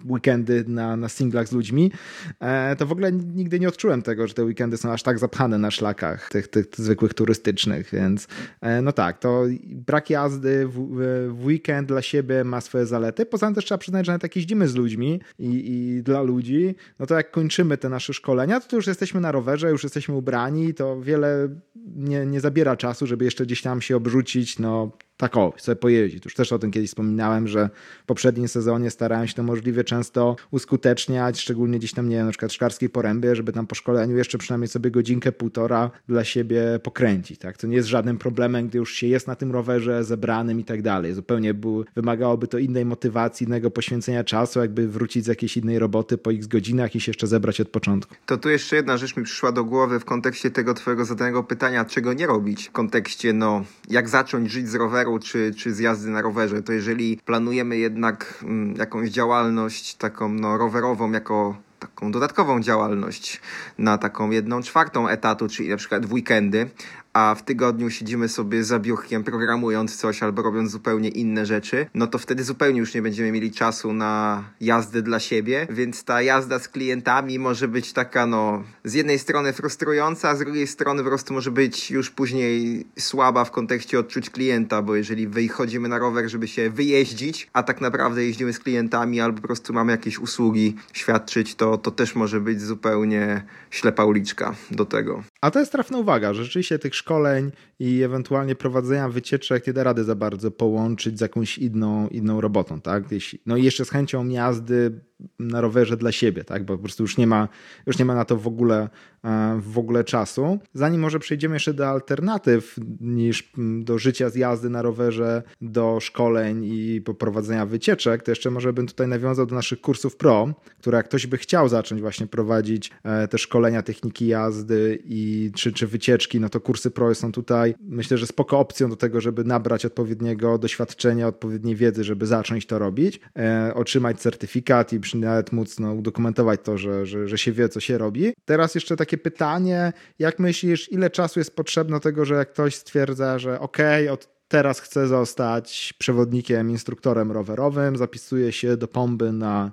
weekendy na, na singlach z ludźmi, e, to w ogóle nigdy nie odczułem tego, że te weekendy są aż tak zapchane na szlakach tych, tych, zwykłych turystycznych, więc e, no tak, to brak jazdy w, w, weekend dla siebie ma swoje zalety. Poza tym też trzeba przyznać, że nawet jak jeździmy z ludźmi i, i dla ludzi, no to jak kończymy te nasze szkolenia, to, to już jesteśmy na rowerze, już jesteśmy ubrani, to wiele nie, nie zabiera czasu, żeby jeszcze gdzieś tam się obrzucić, no tak o, sobie pojeździć. Już też o tym kiedyś wspominałem, że w poprzednim sezonie starałem się to możliwie często uskuteczniać, szczególnie gdzieś tam, nie wiem, na przykład szklarskiej poręby, żeby tam po szkoleniu jeszcze przynajmniej sobie godzinkę, półtora dla siebie pokręcić, tak? To nie jest żadnym problemem, gdy już się jest na tym rowerze zebranym i tak dalej. Zupełnie był, wymagałoby to innej motywacji, innego poświęcenia czasu, jakby wrócić z jakiejś innej roboty po x godzinach i się jeszcze zebrać od początku. To tu jeszcze jedna rzecz mi przyszła do głowy w kontekście tego twojego zadanego pytania, czego nie robić w kontekście, no, jak zacząć żyć z rowerem czy, czy z jazdy na rowerze, to jeżeli planujemy jednak mm, jakąś działalność taką no, rowerową jako taką dodatkową działalność na taką jedną czwartą etatu, czyli na przykład w weekendy, a w tygodniu siedzimy sobie za biurkiem programując coś albo robiąc zupełnie inne rzeczy, no to wtedy zupełnie już nie będziemy mieli czasu na jazdę dla siebie, więc ta jazda z klientami może być taka, no, z jednej strony frustrująca, a z drugiej strony po prostu może być już później słaba w kontekście odczuć klienta, bo jeżeli wychodzimy na rower, żeby się wyjeździć, a tak naprawdę jeździmy z klientami albo po prostu mamy jakieś usługi świadczyć, to, to też może być zupełnie ślepa uliczka do tego. A to jest trafna uwaga, że rzeczywiście tych szkoleń i ewentualnie prowadzenia wycieczek nie da rady za bardzo połączyć z jakąś inną, inną robotą, tak? No i jeszcze z chęcią jazdy na rowerze dla siebie, tak? Bo po prostu już nie ma, już nie ma na to w ogóle, e, w ogóle czasu. Zanim może przejdziemy jeszcze do alternatyw niż do życia z jazdy na rowerze, do szkoleń i poprowadzenia wycieczek, to jeszcze może bym tutaj nawiązał do naszych kursów pro, które jak ktoś by chciał zacząć właśnie prowadzić e, te szkolenia techniki jazdy i czy, czy wycieczki, no to kursy pro są tutaj myślę, że spoko opcją do tego, żeby nabrać odpowiedniego doświadczenia, odpowiedniej wiedzy, żeby zacząć to robić, e, otrzymać certyfikat i nawet móc no, udokumentować to, że, że, że się wie, co się robi. Teraz jeszcze takie pytanie, jak myślisz, ile czasu jest potrzebne tego, że jak ktoś stwierdza, że okej, okay, od teraz chcę zostać przewodnikiem, instruktorem rowerowym, zapisuje się do Pomby na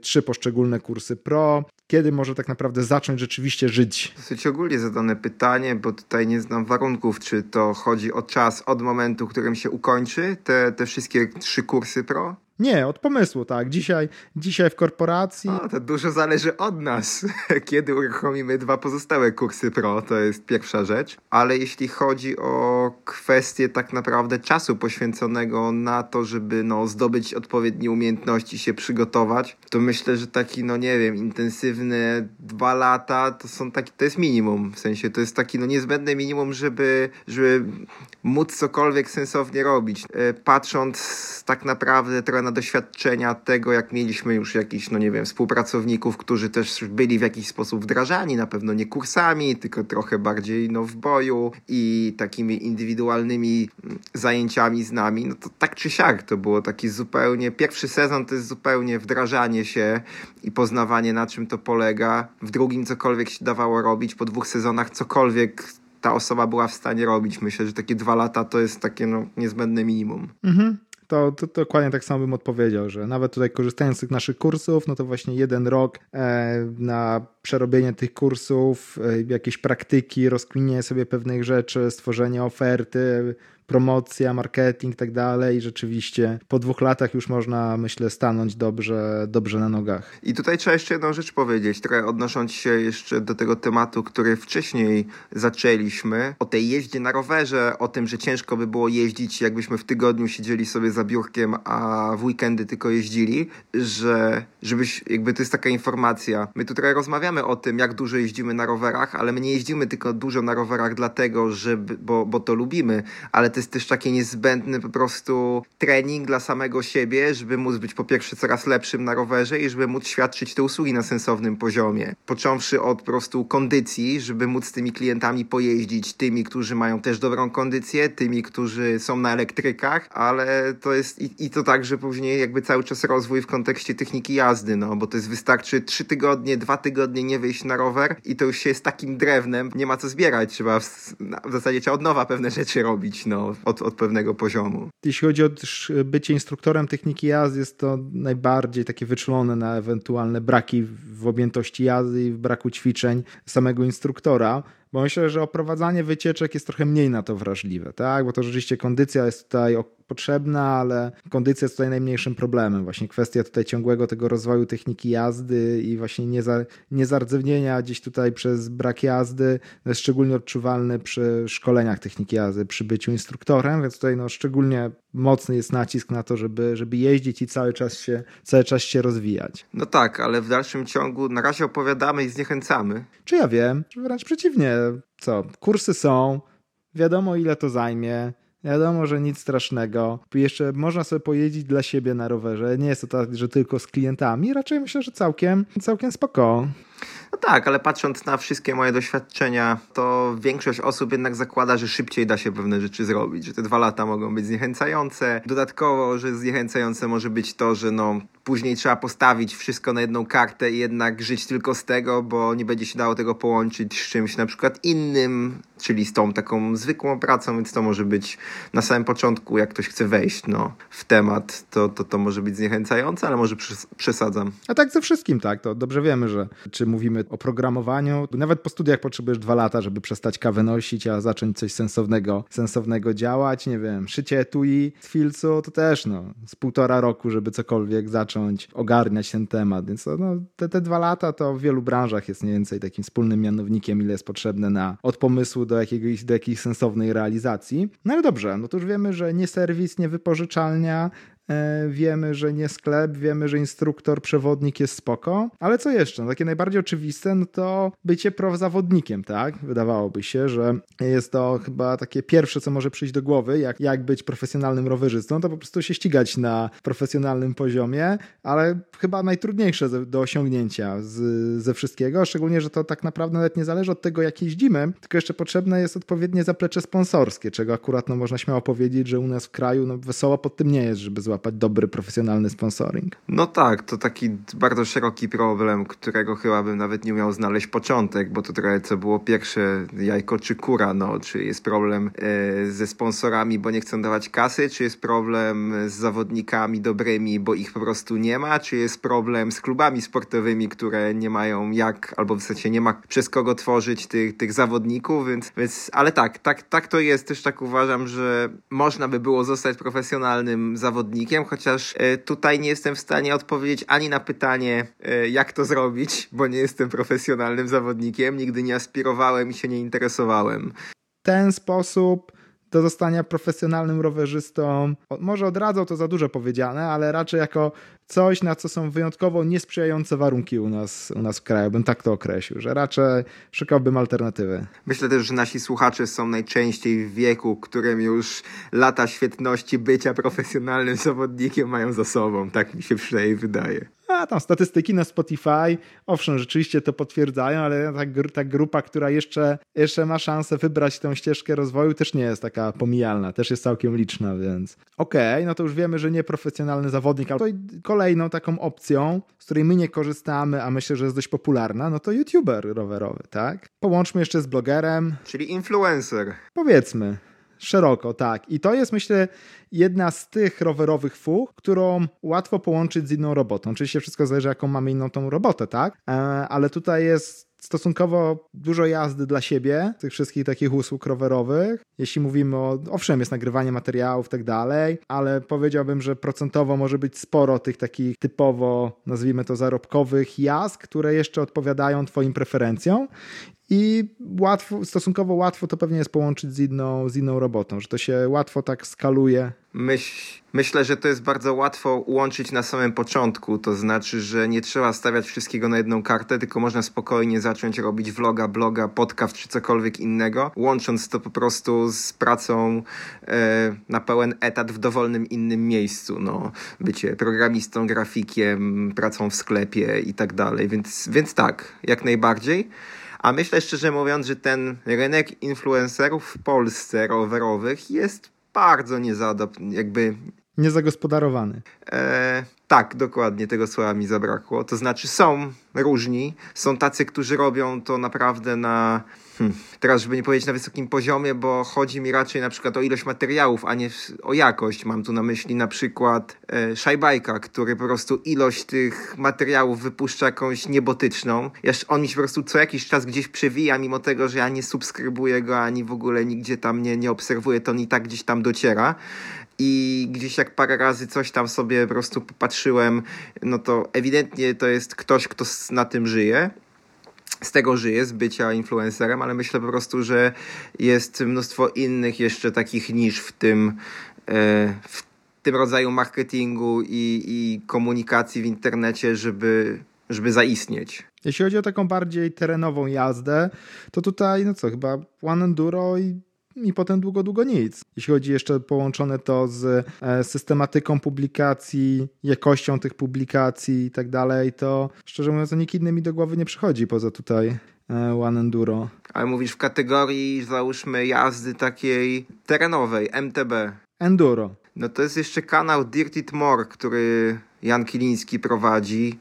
trzy poszczególne kursy pro. Kiedy może tak naprawdę zacząć rzeczywiście żyć? Dosyć ogólnie zadane pytanie, bo tutaj nie znam warunków, czy to chodzi o czas od momentu, w którym się ukończy te, te wszystkie trzy kursy pro, nie, od pomysłu, tak. Dzisiaj, dzisiaj w korporacji. O, to dużo zależy od nas, *laughs* kiedy uruchomimy dwa pozostałe kursy pro, to jest pierwsza rzecz. Ale jeśli chodzi o kwestię tak naprawdę czasu poświęconego na to, żeby no, zdobyć odpowiednie umiejętności, się przygotować, to myślę, że taki, no nie wiem, intensywny dwa lata to są taki, to jest minimum. W sensie to jest taki no niezbędne minimum, żeby, żeby móc cokolwiek sensownie robić. E, patrząc tak naprawdę trochę na doświadczenia tego, jak mieliśmy już jakichś, no nie wiem, współpracowników, którzy też byli w jakiś sposób wdrażani, na pewno nie kursami, tylko trochę bardziej no, w boju i takimi indywidualnymi mm, zajęciami z nami, no to tak czy siak to było taki zupełnie, pierwszy sezon to jest zupełnie wdrażanie się i poznawanie na czym to polega, w drugim cokolwiek się dawało robić, po dwóch sezonach cokolwiek ta osoba była w stanie robić. Myślę, że takie dwa lata to jest takie no, niezbędne minimum. Mhm to, to, to, dokładnie tak samo bym odpowiedział, że nawet tutaj korzystając z tych naszych kursów, no to właśnie jeden rok e, na przerobienie tych kursów, e, jakieś praktyki, rozkminienie sobie pewnych rzeczy, stworzenie oferty, promocja, marketing i tak dalej. I rzeczywiście po dwóch latach już można, myślę, stanąć dobrze, dobrze na nogach. I tutaj trzeba jeszcze jedną rzecz powiedzieć, trochę odnosząc się jeszcze do tego tematu, który wcześniej zaczęliśmy, o tej jeździe na rowerze, o tym, że ciężko by było jeździć, jakbyśmy w tygodniu siedzieli sobie za biurkiem, a w weekendy tylko jeździli, że żebyś, jakby to jest taka informacja. My tu trochę rozmawiamy o tym, jak dużo jeździmy na rowerach, ale my nie jeździmy tylko dużo na rowerach dlatego, że, bo, bo to lubimy, ale to jest też taki niezbędny po prostu trening dla samego siebie, żeby móc być po pierwsze coraz lepszym na rowerze i żeby móc świadczyć te usługi na sensownym poziomie. Począwszy od po prostu kondycji, żeby móc z tymi klientami pojeździć, tymi, którzy mają też dobrą kondycję, tymi, którzy są na elektrykach, ale to jest i, i to także później jakby cały czas rozwój w kontekście techniki jazdy, no bo to jest wystarczy trzy tygodnie, dwa tygodnie nie wyjść na rower i to już się jest takim drewnem, nie ma co zbierać, trzeba w, w zasadzie trzeba od nowa pewne rzeczy robić, no od, od pewnego poziomu. Jeśli chodzi o bycie instruktorem techniki jazdy, jest to najbardziej takie wyczulone na ewentualne braki w objętości jazdy i w braku ćwiczeń samego instruktora bo myślę, że oprowadzanie wycieczek jest trochę mniej na to wrażliwe, tak? Bo to rzeczywiście kondycja jest tutaj potrzebna, ale kondycja jest tutaj najmniejszym problemem. Właśnie kwestia tutaj ciągłego tego rozwoju techniki jazdy i właśnie nieza, niezardzewnienia gdzieś tutaj przez brak jazdy jest szczególnie odczuwalny przy szkoleniach techniki jazdy, przy byciu instruktorem, więc tutaj no szczególnie mocny jest nacisk na to, żeby, żeby jeździć i cały czas, się, cały czas się rozwijać. No tak, ale w dalszym ciągu na razie opowiadamy i zniechęcamy. Czy ja wiem? Wręcz przeciwnie. Co? Kursy są, wiadomo ile to zajmie, Wiadomo, że nic strasznego. Jeszcze można sobie pojeździć dla siebie na rowerze. Nie jest to tak, że tylko z klientami. Raczej myślę, że całkiem, całkiem spoko. No tak, ale patrząc na wszystkie moje doświadczenia, to większość osób jednak zakłada, że szybciej da się pewne rzeczy zrobić, że te dwa lata mogą być zniechęcające. Dodatkowo, że zniechęcające może być to, że no później trzeba postawić wszystko na jedną kartę i jednak żyć tylko z tego, bo nie będzie się dało tego połączyć z czymś na przykład innym, czyli z tą taką zwykłą pracą, więc to może być na samym początku, jak ktoś chce wejść no, w temat, to, to, to może być zniechęcające, ale może przesadzam. A tak ze wszystkim, tak, to dobrze wiemy, że czy mówimy o programowaniu, nawet po studiach potrzebujesz dwa lata, żeby przestać kawę nosić, a zacząć coś sensownego, sensownego działać, nie wiem, szycie etui z filcu, to też no, z półtora roku, żeby cokolwiek zacząć ogarniać ten temat, więc no, te, te dwa lata to w wielu branżach jest mniej więcej takim wspólnym mianownikiem, ile jest potrzebne na od pomysłu do, jakiegoś, do jakiejś sensownej realizacji. No ale dobrze, no to już wiemy, że nie serwis, nie wypożyczalnia, wiemy, że nie sklep, wiemy, że instruktor, przewodnik jest spoko, ale co jeszcze? No, takie najbardziej oczywiste, no to bycie zawodnikiem, tak? Wydawałoby się, że jest to chyba takie pierwsze, co może przyjść do głowy, jak, jak być profesjonalnym rowerzystą, to po prostu się ścigać na profesjonalnym poziomie, ale chyba najtrudniejsze do osiągnięcia z, ze wszystkiego, szczególnie, że to tak naprawdę nawet nie zależy od tego, jak jeździmy, tylko jeszcze potrzebne jest odpowiednie zaplecze sponsorskie, czego akurat no, można śmiało powiedzieć, że u nas w kraju no, wesoło pod tym nie jest, żeby złapać złapać dobry, profesjonalny sponsoring. No tak, to taki bardzo szeroki problem, którego chyba bym nawet nie umiał znaleźć początek, bo to trochę co było pierwsze, jajko czy kura, no, czy jest problem e, ze sponsorami, bo nie chcą dawać kasy, czy jest problem z zawodnikami dobrymi, bo ich po prostu nie ma, czy jest problem z klubami sportowymi, które nie mają jak, albo w zasadzie nie ma przez kogo tworzyć tych, tych zawodników, więc, więc ale tak, tak, tak to jest, też tak uważam, że można by było zostać profesjonalnym zawodnikiem, chociaż e, tutaj nie jestem w stanie odpowiedzieć ani na pytanie, e, jak to zrobić, bo nie jestem profesjonalnym zawodnikiem, nigdy nie aspirowałem i się nie interesowałem. Ten sposób do zostania profesjonalnym rowerzystą. Może odradzał to za dużo powiedziane, ale raczej jako coś, na co są wyjątkowo niesprzyjające warunki u nas, u nas w kraju, bym tak to określił, że raczej szukałbym alternatywy. Myślę też, że nasi słuchacze są najczęściej w wieku, którym już lata świetności bycia profesjonalnym zawodnikiem mają za sobą. Tak mi się przynajmniej wydaje. A tam statystyki na Spotify, owszem, rzeczywiście to potwierdzają, ale ta, ta grupa, która jeszcze, jeszcze ma szansę wybrać tę ścieżkę rozwoju, też nie jest taka pomijalna, też jest całkiem liczna, więc okej, okay, no to już wiemy, że nie profesjonalny zawodnik, ale kolejną taką opcją, z której my nie korzystamy, a myślę, że jest dość popularna, no to youtuber rowerowy, tak? Połączmy jeszcze z blogerem. Czyli influencer. Powiedzmy. Szeroko, tak. I to jest, myślę, jedna z tych rowerowych fuch, którą łatwo połączyć z inną robotą. Oczywiście wszystko zależy, jaką mamy inną tą robotę, tak? E, ale tutaj jest stosunkowo dużo jazdy dla siebie, tych wszystkich takich usług rowerowych. Jeśli mówimy o, owszem, jest nagrywanie materiałów i tak dalej, ale powiedziałbym, że procentowo może być sporo tych takich typowo, nazwijmy to zarobkowych jazd, które jeszcze odpowiadają Twoim preferencjom i łatwo, stosunkowo łatwo to pewnie jest połączyć z inną, z inną robotą, że to się łatwo tak skaluje. Myśl, myślę, że to jest bardzo łatwo łączyć na samym początku, to znaczy, że nie trzeba stawiać wszystkiego na jedną kartę, tylko można spokojnie zacząć robić vloga, bloga, podcast czy cokolwiek innego, łącząc to po prostu z pracą e, na pełen etat w dowolnym innym miejscu, no, bycie programistą, grafikiem, pracą w sklepie i tak dalej, więc, więc tak, jak najbardziej. A myślę szczerze mówiąc, że ten rynek influencerów w Polsce rowerowych jest bardzo niezaadaptowany, jakby Niezagospodarowany. E, tak, dokładnie, tego słowa mi zabrakło. To znaczy są różni, są tacy, którzy robią to naprawdę na Hmm. Teraz, żeby nie powiedzieć na wysokim poziomie, bo chodzi mi raczej na przykład o ilość materiałów, a nie o jakość. Mam tu na myśli na przykład e, Szajbajka, który po prostu ilość tych materiałów wypuszcza jakąś niebotyczną. On mi się po prostu co jakiś czas gdzieś przewija, mimo tego, że ja nie subskrybuję go, ani w ogóle nigdzie tam nie, nie obserwuję, to on i tak gdzieś tam dociera i gdzieś jak parę razy coś tam sobie po prostu popatrzyłem, no to ewidentnie to jest ktoś, kto na tym żyje z tego żyje, z bycia influencerem, ale myślę po prostu, że jest mnóstwo innych jeszcze takich niż w tym, e, w tym rodzaju marketingu i, i komunikacji w internecie, żeby, żeby zaistnieć. Jeśli chodzi o taką bardziej terenową jazdę, to tutaj, no co, chyba One Enduro i i potem długo, długo nic. Jeśli chodzi jeszcze połączone to z e, systematyką publikacji, jakością tych publikacji i tak dalej, to szczerze mówiąc, nikt inny mi do głowy nie przychodzi poza tutaj One Enduro. Ale mówisz w kategorii, załóżmy, jazdy takiej terenowej, MTB. Enduro. No to jest jeszcze kanał Dirty More, który Jan Kiliński prowadzi,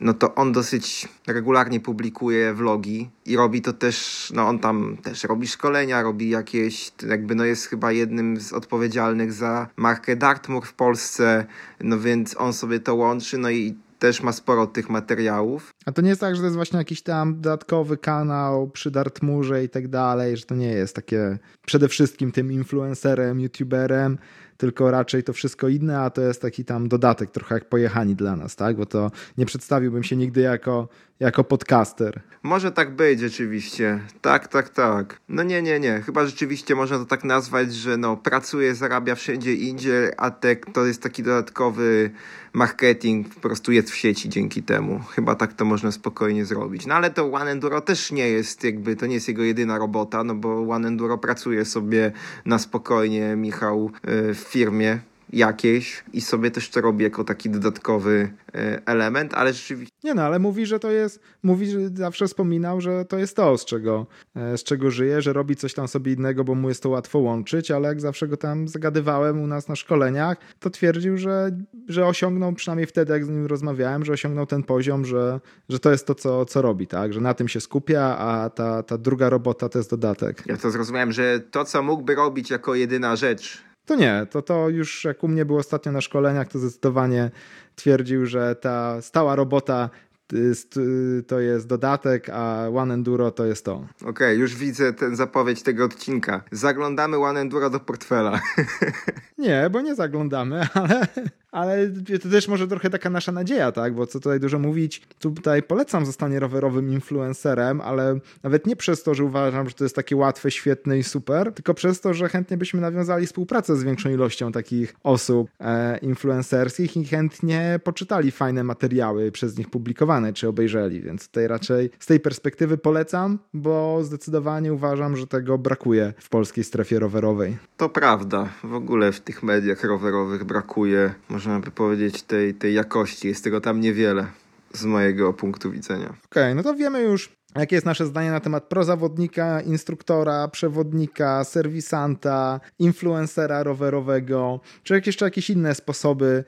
no to on dosyć regularnie publikuje vlogi i robi to też, no on tam też robi szkolenia, robi jakieś, jakby no jest chyba jednym z odpowiedzialnych za markę Dartmoor w Polsce, no więc on sobie to łączy, no i też ma sporo tych materiałów. A to nie jest tak, że to jest właśnie jakiś tam dodatkowy kanał przy Dartmurze i tak dalej, że to nie jest takie przede wszystkim tym influencerem, youtuberem, tylko raczej to wszystko inne, a to jest taki tam dodatek, trochę jak pojechani dla nas, tak? Bo to nie przedstawiłbym się nigdy jako, jako podcaster. Może tak być rzeczywiście. Tak, tak, tak. No nie, nie, nie. Chyba rzeczywiście można to tak nazwać, że no pracuje, zarabia wszędzie idzie, a te, to jest taki dodatkowy marketing, po prostu jest w sieci dzięki temu. Chyba tak to można spokojnie zrobić. No ale to One Enduro też nie jest jakby, to nie jest jego jedyna robota, no bo One Enduro pracuje sobie na spokojnie, Michał, y, w firmie jakiejś i sobie też to robi jako taki dodatkowy e, element, ale rzeczywiście... Nie no, ale mówi, że to jest, mówi, że zawsze wspominał, że to jest to, z czego, e, z czego żyje, że robi coś tam sobie innego, bo mu jest to łatwo łączyć, ale jak zawsze go tam zagadywałem u nas na szkoleniach, to twierdził, że, że osiągnął, przynajmniej wtedy jak z nim rozmawiałem, że osiągnął ten poziom, że, że to jest to, co, co robi, tak, że na tym się skupia, a ta, ta druga robota to jest dodatek. Ja to zrozumiałem, że to, co mógłby robić jako jedyna rzecz, to nie, to, to już jak u mnie było ostatnio na szkoleniach, to zdecydowanie twierdził, że ta stała robota to jest dodatek, a One Enduro to jest to. Okej, okay, już widzę ten zapowiedź tego odcinka. Zaglądamy One Enduro do portfela. *laughs* Nie, bo nie zaglądamy, ale, ale to też może trochę taka nasza nadzieja, tak? Bo co tutaj dużo mówić, tutaj polecam zostanie rowerowym influencerem, ale nawet nie przez to, że uważam, że to jest takie łatwe, świetne i super, tylko przez to, że chętnie byśmy nawiązali współpracę z większą ilością takich osób e, influencerskich i chętnie poczytali fajne materiały przez nich publikowane, czy obejrzeli, więc tutaj raczej z tej perspektywy polecam, bo zdecydowanie uważam, że tego brakuje w polskiej strefie rowerowej. To prawda, w ogóle w tych mediach rowerowych brakuje można by powiedzieć, tej, tej jakości. Jest tego tam niewiele z mojego punktu widzenia. Okej, okay, no to wiemy już, jakie jest nasze zdanie na temat prozawodnika, instruktora, przewodnika, serwisanta, influencera rowerowego, czy jeszcze jakieś inne sposoby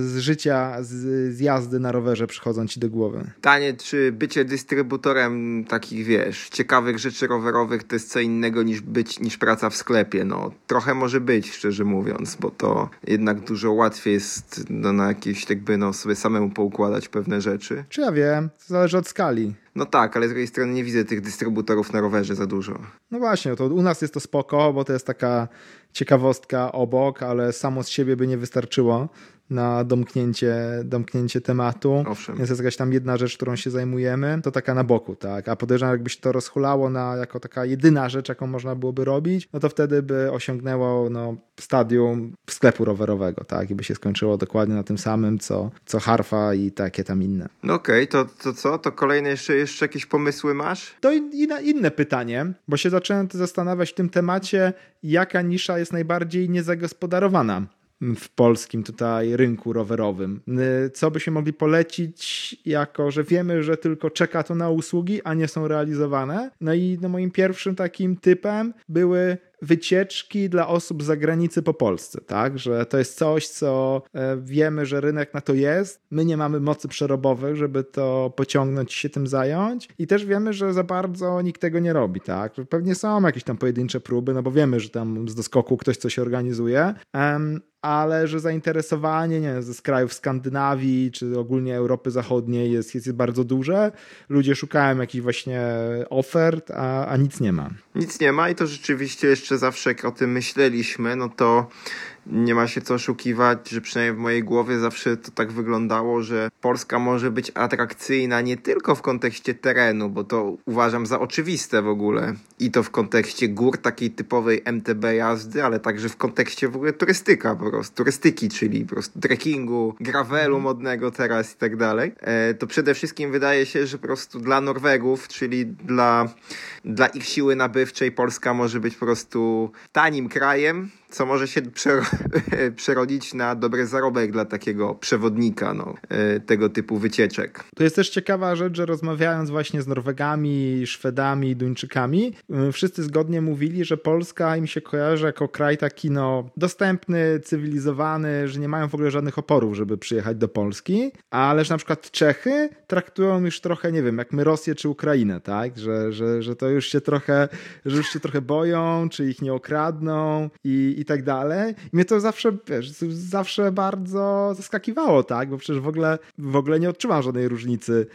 z życia, z, z jazdy na rowerze przychodzą ci do głowy? Pytanie, czy bycie dystrybutorem takich, wiesz, ciekawych rzeczy rowerowych to jest co innego niż być, niż praca w sklepie. No, trochę może być, szczerze mówiąc, bo to jednak dużo łatwiej jest no, na jakieś, jakby, no, sobie samemu poukładać pewne rzeczy. Czy ja wiem, to zależy od skali. No tak, ale z drugiej strony nie widzę tych dystrybutorów na rowerze za dużo. No właśnie, to u nas jest to spoko, bo to jest taka ciekawostka obok, ale samo z siebie by nie wystarczyło na domknięcie, domknięcie tematu. Owszem. Więc jest jakaś tam jedna rzecz, którą się zajmujemy, to taka na boku, tak. A podejrzewam, jakby się to rozhulało na jako taka jedyna rzecz, jaką można byłoby robić, no to wtedy by osiągnęło no, stadium sklepu rowerowego, tak. I by się skończyło dokładnie na tym samym, co, co harfa i takie tam inne. No okej, okay, to, to co? To kolejne jeszcze, jeszcze jakieś pomysły masz? To inne, inne pytanie, bo się zacząłem zastanawiać w tym temacie, jaka nisza jest najbardziej niezagospodarowana w polskim tutaj rynku rowerowym. Y, co byśmy mogli polecić, jako że wiemy, że tylko czeka to na usługi, a nie są realizowane. No i no moim pierwszym takim typem były wycieczki dla osób z zagranicy po Polsce, tak? Że to jest coś, co e, wiemy, że rynek na to jest. My nie mamy mocy przerobowych, żeby to pociągnąć się tym zająć i też wiemy, że za bardzo nikt tego nie robi, tak? Pewnie są jakieś tam pojedyncze próby, no bo wiemy, że tam z doskoku ktoś coś organizuje, ale że zainteresowanie nie, krajów Skandynawii czy ogólnie Europy Zachodniej jest, jest bardzo duże. Ludzie szukają jakichś właśnie ofert, a, a nic nie ma. Nic nie ma i to rzeczywiście jeszcze zawsze jak o tym myśleliśmy, no to nie ma się co oszukiwać, że przynajmniej w mojej głowie zawsze to tak wyglądało, że Polska może być atrakcyjna nie tylko w kontekście terenu, bo to uważam za oczywiste w ogóle. I to w kontekście gór, takiej typowej MTB jazdy, ale także w kontekście w ogóle turystyka po prostu, turystyki, czyli po prostu trekkingu, gravelu modnego teraz i tak dalej. E, to przede wszystkim wydaje się, że po prostu dla Norwegów, czyli dla, dla ich siły nabywczej Polska może być po prostu tanim krajem, co może się *laughs* przerodzić na dobry zarobek dla takiego przewodnika no, e, tego typu wycieczek. To jest też ciekawa rzecz, że rozmawiając właśnie z Norwegami, Szwedami, Duńczykami, y, wszyscy zgodnie mówili, że Polska im się kojarzy jako kraj taki no, dostępny, cywilizowany, że nie mają w ogóle żadnych oporów, żeby przyjechać do Polski, ale że na przykład Czechy traktują już trochę, nie wiem, jak my Rosję czy Ukrainę, tak? Że, że, że to już się trochę, że już się trochę boją, czy ich nie okradną i, i tak dalej. I mnie to zawsze, wiesz, zawsze bardzo zaskakiwało, tak? Bo przecież w ogóle, w ogóle nie odczuwam żadnej różnicy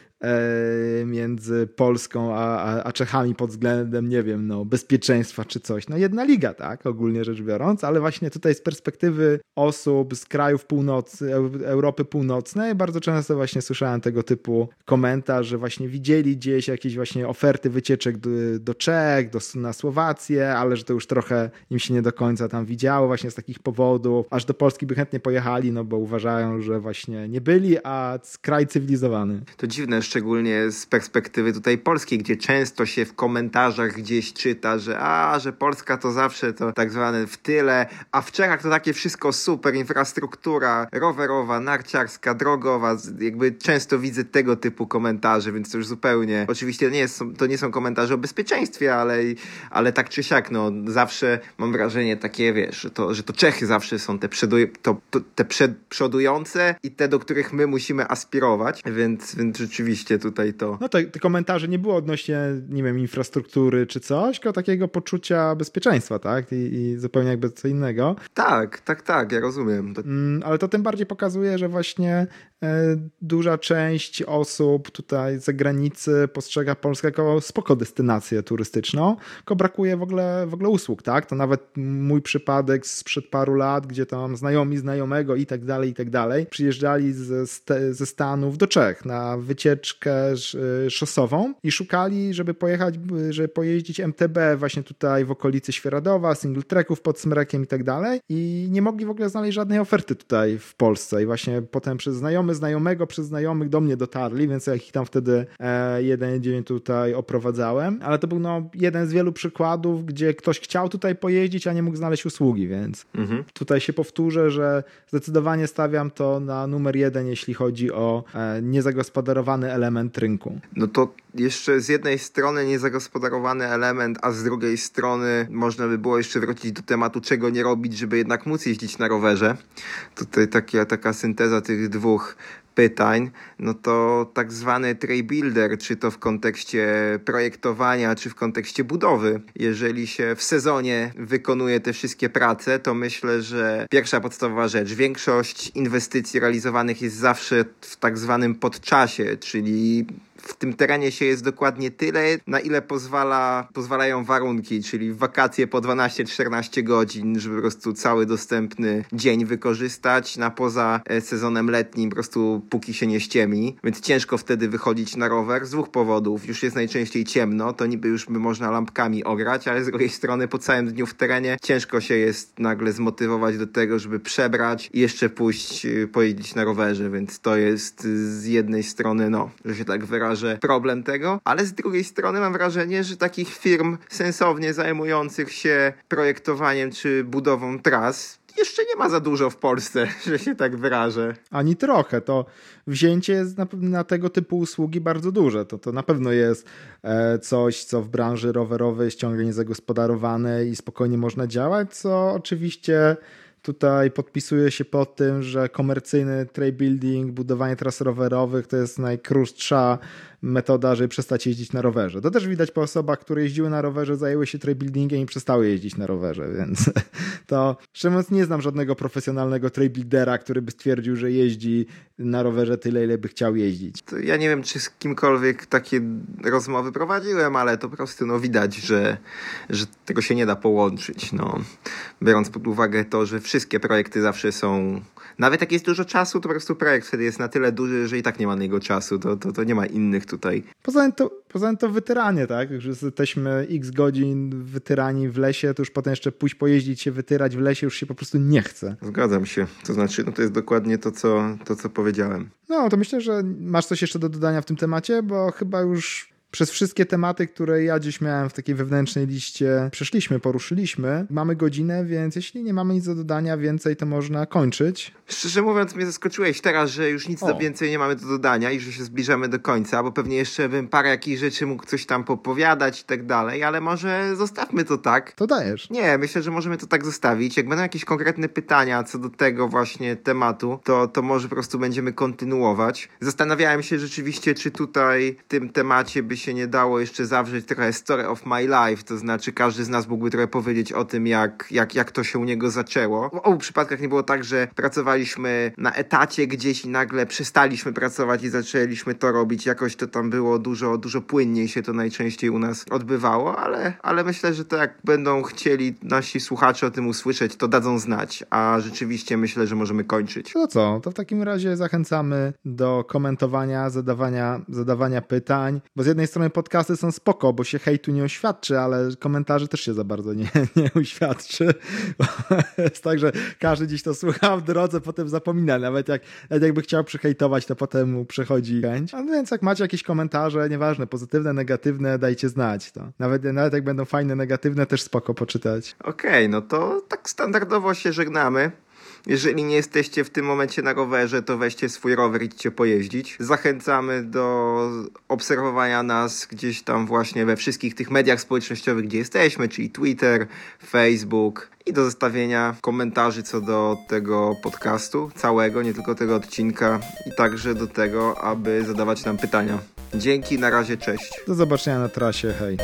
między Polską a, a, Czechami pod względem, nie wiem, no, bezpieczeństwa czy coś. No jedna liga, tak, ogólnie rzecz biorąc, ale właśnie tutaj z perspektywy osób z krajów północy, Europy Północnej bardzo często właśnie słyszałem tego typu komentarz, że właśnie widzieli gdzieś jakieś właśnie oferty wycieczek do, do Czech, do, na Słowację, ale że to już trochę im się nie do końca tam widziało właśnie z takich powodów, aż do Polski by chętnie pojechali, no bo uważają, że właśnie nie byli, a kraj cywilizowany. To dziwne, szczególnie z perspektywy tutaj polskiej, gdzie często się w komentarzach gdzieś czyta, że a, że Polska to zawsze to tak zwane w tyle, a w Czechach to takie wszystko super, infrastruktura rowerowa, narciarska, drogowa, jakby często widzę tego typu komentarze, więc to już zupełnie, oczywiście nie jest, to nie są komentarze o bezpieczeństwie, ale, ale tak czy siak, no zawsze mam wrażenie takie, wiesz, że to, że to Czechy zawsze są te, przodu, to, to, te przed, przodujące i te, do których my musimy aspirować, więc, więc rzeczywiście tutaj to. No te, te komentarze nie było odnośnie, nie wiem, infrastruktury czy coś, tylko takiego poczucia bezpieczeństwa, tak? I, i zupełnie jakby co innego. Tak, tak, tak, ja rozumiem. Mm, ale to tym bardziej pokazuje, że właśnie duża część osób tutaj z zagranicy postrzega Polskę jako spoko destynację turystyczną, tylko brakuje w ogóle, w ogóle usług, tak? To nawet mój przypadek sprzed paru lat, gdzie tam znajomi znajomego i tak dalej, i tak dalej, przyjeżdżali ze, ze Stanów do Czech na wycieczkę y, szosową i szukali, żeby pojechać, żeby pojeździć MTB właśnie tutaj w okolicy Świeradowa, single tracków pod Smrekiem i tak dalej i nie mogli w ogóle znaleźć żadnej oferty tutaj w Polsce i właśnie potem przez znajomy znajomego, przez znajomych do mnie dotarli, więc ja ich tam wtedy e, jeden dzień tutaj oprowadzałem, ale to był no, jeden z wielu przykładów, gdzie ktoś chciał tutaj pojeździć, a nie mógł znaleźć usługi, więc mhm. tutaj się powtórzę, że zdecydowanie stawiam to na numer jeden, jeśli chodzi o e, niezagospodarowany element rynku. No to jeszcze z jednej strony niezagospodarowany element, a z drugiej strony można by było jeszcze wrócić do tematu, czego nie robić, żeby jednak móc jeździć na rowerze. Tutaj taka, taka synteza tych dwóch pytań, no to tak zwany tray builder, czy to w kontekście projektowania, czy w kontekście budowy, jeżeli się w sezonie wykonuje te wszystkie prace, to myślę, że pierwsza podstawowa rzecz, większość inwestycji realizowanych jest zawsze w tak zwanym podczasie, czyli w tym terenie się jest dokładnie tyle, na ile pozwala, pozwalają warunki, czyli wakacje po 12-14 godzin, żeby po prostu cały dostępny dzień wykorzystać, na poza e, sezonem letnim po prostu póki się nie ściemi, więc ciężko wtedy wychodzić na rower z dwóch powodów. Już jest najczęściej ciemno, to niby już by można lampkami ograć, ale z drugiej strony po całym dniu w terenie ciężko się jest nagle zmotywować do tego, żeby przebrać i jeszcze pójść e, pojeździć na rowerze, więc to jest z jednej strony, no, że się tak wyrażę, wyrażę, problem tego, ale z drugiej strony mam wrażenie, że takich firm sensownie zajmujących się projektowaniem czy budową tras jeszcze nie ma za dużo w Polsce, *laughs* że się tak wyrażę. Ani trochę. To wzięcie jest na, na tego typu usługi bardzo duże. To, to na pewno jest e, coś, co w branży rowerowej jest ciągle niezagospodarowane i spokojnie można działać, co oczywiście Tutaj podpisuję się pod tym, że komercyjny trail building, budowanie tras rowerowych to jest najkrótsza metoda, żeby przestać jeździć na rowerze. To też widać po osobach, które jeździły na rowerze, zajęły się trailbuildingiem i przestały jeździć na rowerze, *laughs* więc to szczerze mówiąc nie znam żadnego profesjonalnego trailbuildera, który by stwierdził, że jeździ na rowerze tyle, ile by chciał jeździć. To ja nie wiem, czy z kimkolwiek takie rozmowy prowadziłem, ale to po prostu no, widać, że, że tego się nie da połączyć. No. Biorąc pod uwagę to, że wszystkie projekty zawsze są nawet jak jest dużo czasu, to po prostu projekt wtedy jest na tyle duży, że i tak nie ma na niego czasu. To, to, to nie ma innych tutaj. Poza tym to, poza tym to wytyranie, tak? Że jesteśmy x godzin wytyrani w lesie, to już potem jeszcze pójść pojeździć się, wytyrać w lesie już się po prostu nie chce. Zgadzam się. To znaczy, no to jest dokładnie to, co, to, co powiedziałem. No, to myślę, że masz coś jeszcze do dodania w tym temacie, bo chyba już przez wszystkie tematy, które ja dziś miałem w takiej wewnętrznej liście, przeszliśmy, poruszyliśmy. Mamy godzinę, więc jeśli nie mamy nic do dodania więcej, to można kończyć. Szczerze mówiąc, mnie zaskoczyłeś teraz, że już nic do więcej nie mamy do dodania i że się zbliżamy do końca, bo pewnie jeszcze bym parę jakichś rzeczy mógł coś tam popowiadać i tak dalej, ale może zostawmy to tak. To dajesz. Nie, myślę, że możemy to tak zostawić. Jak będą jakieś konkretne pytania co do tego właśnie tematu, to, to może po prostu będziemy kontynuować. Zastanawiałem się rzeczywiście, czy tutaj w tym temacie by się nie dało jeszcze zawrzeć trochę story of my life, to znaczy każdy z nas mógłby trochę powiedzieć o tym, jak, jak, jak to się u niego zaczęło. W obu przypadkach nie było tak, że pracowaliśmy na etacie gdzieś i nagle przestaliśmy pracować i zaczęliśmy to robić. Jakoś to tam było dużo, dużo płynniej się to najczęściej u nas odbywało, ale, ale myślę, że to jak będą chcieli nasi słuchacze o tym usłyszeć, to dadzą znać, a rzeczywiście myślę, że możemy kończyć. To co? To w takim razie zachęcamy do komentowania, zadawania, zadawania pytań, bo z jednej strony podcasty są spoko, bo się hejtu nie oświadczy, ale komentarzy też się za bardzo nie, *laughs* nie uświadczy. *laughs* Jest tak, że każdy dziś to słucha w drodze, potem zapomina. Nawet, jak, nawet jakby chciał przyhejtować, to potem mu przychodzi chęć. A więc jak macie jakieś komentarze, nieważne, pozytywne, negatywne, dajcie znać to. Nawet, nawet jak będą fajne, negatywne, też spoko poczytać. Okej, okay, no to tak standardowo się żegnamy. Jeżeli nie jesteście w tym momencie na rowerze, to weźcie swój rower i idźcie pojeździć. Zachęcamy do obserwowania nas gdzieś tam właśnie we wszystkich tych mediach społecznościowych, gdzie jesteśmy, czyli Twitter, Facebook i do zostawienia komentarzy co do tego podcastu całego, nie tylko tego odcinka i także do tego, aby zadawać nam pytania. Dzięki, na razie, cześć. Do zobaczenia na trasie, hej.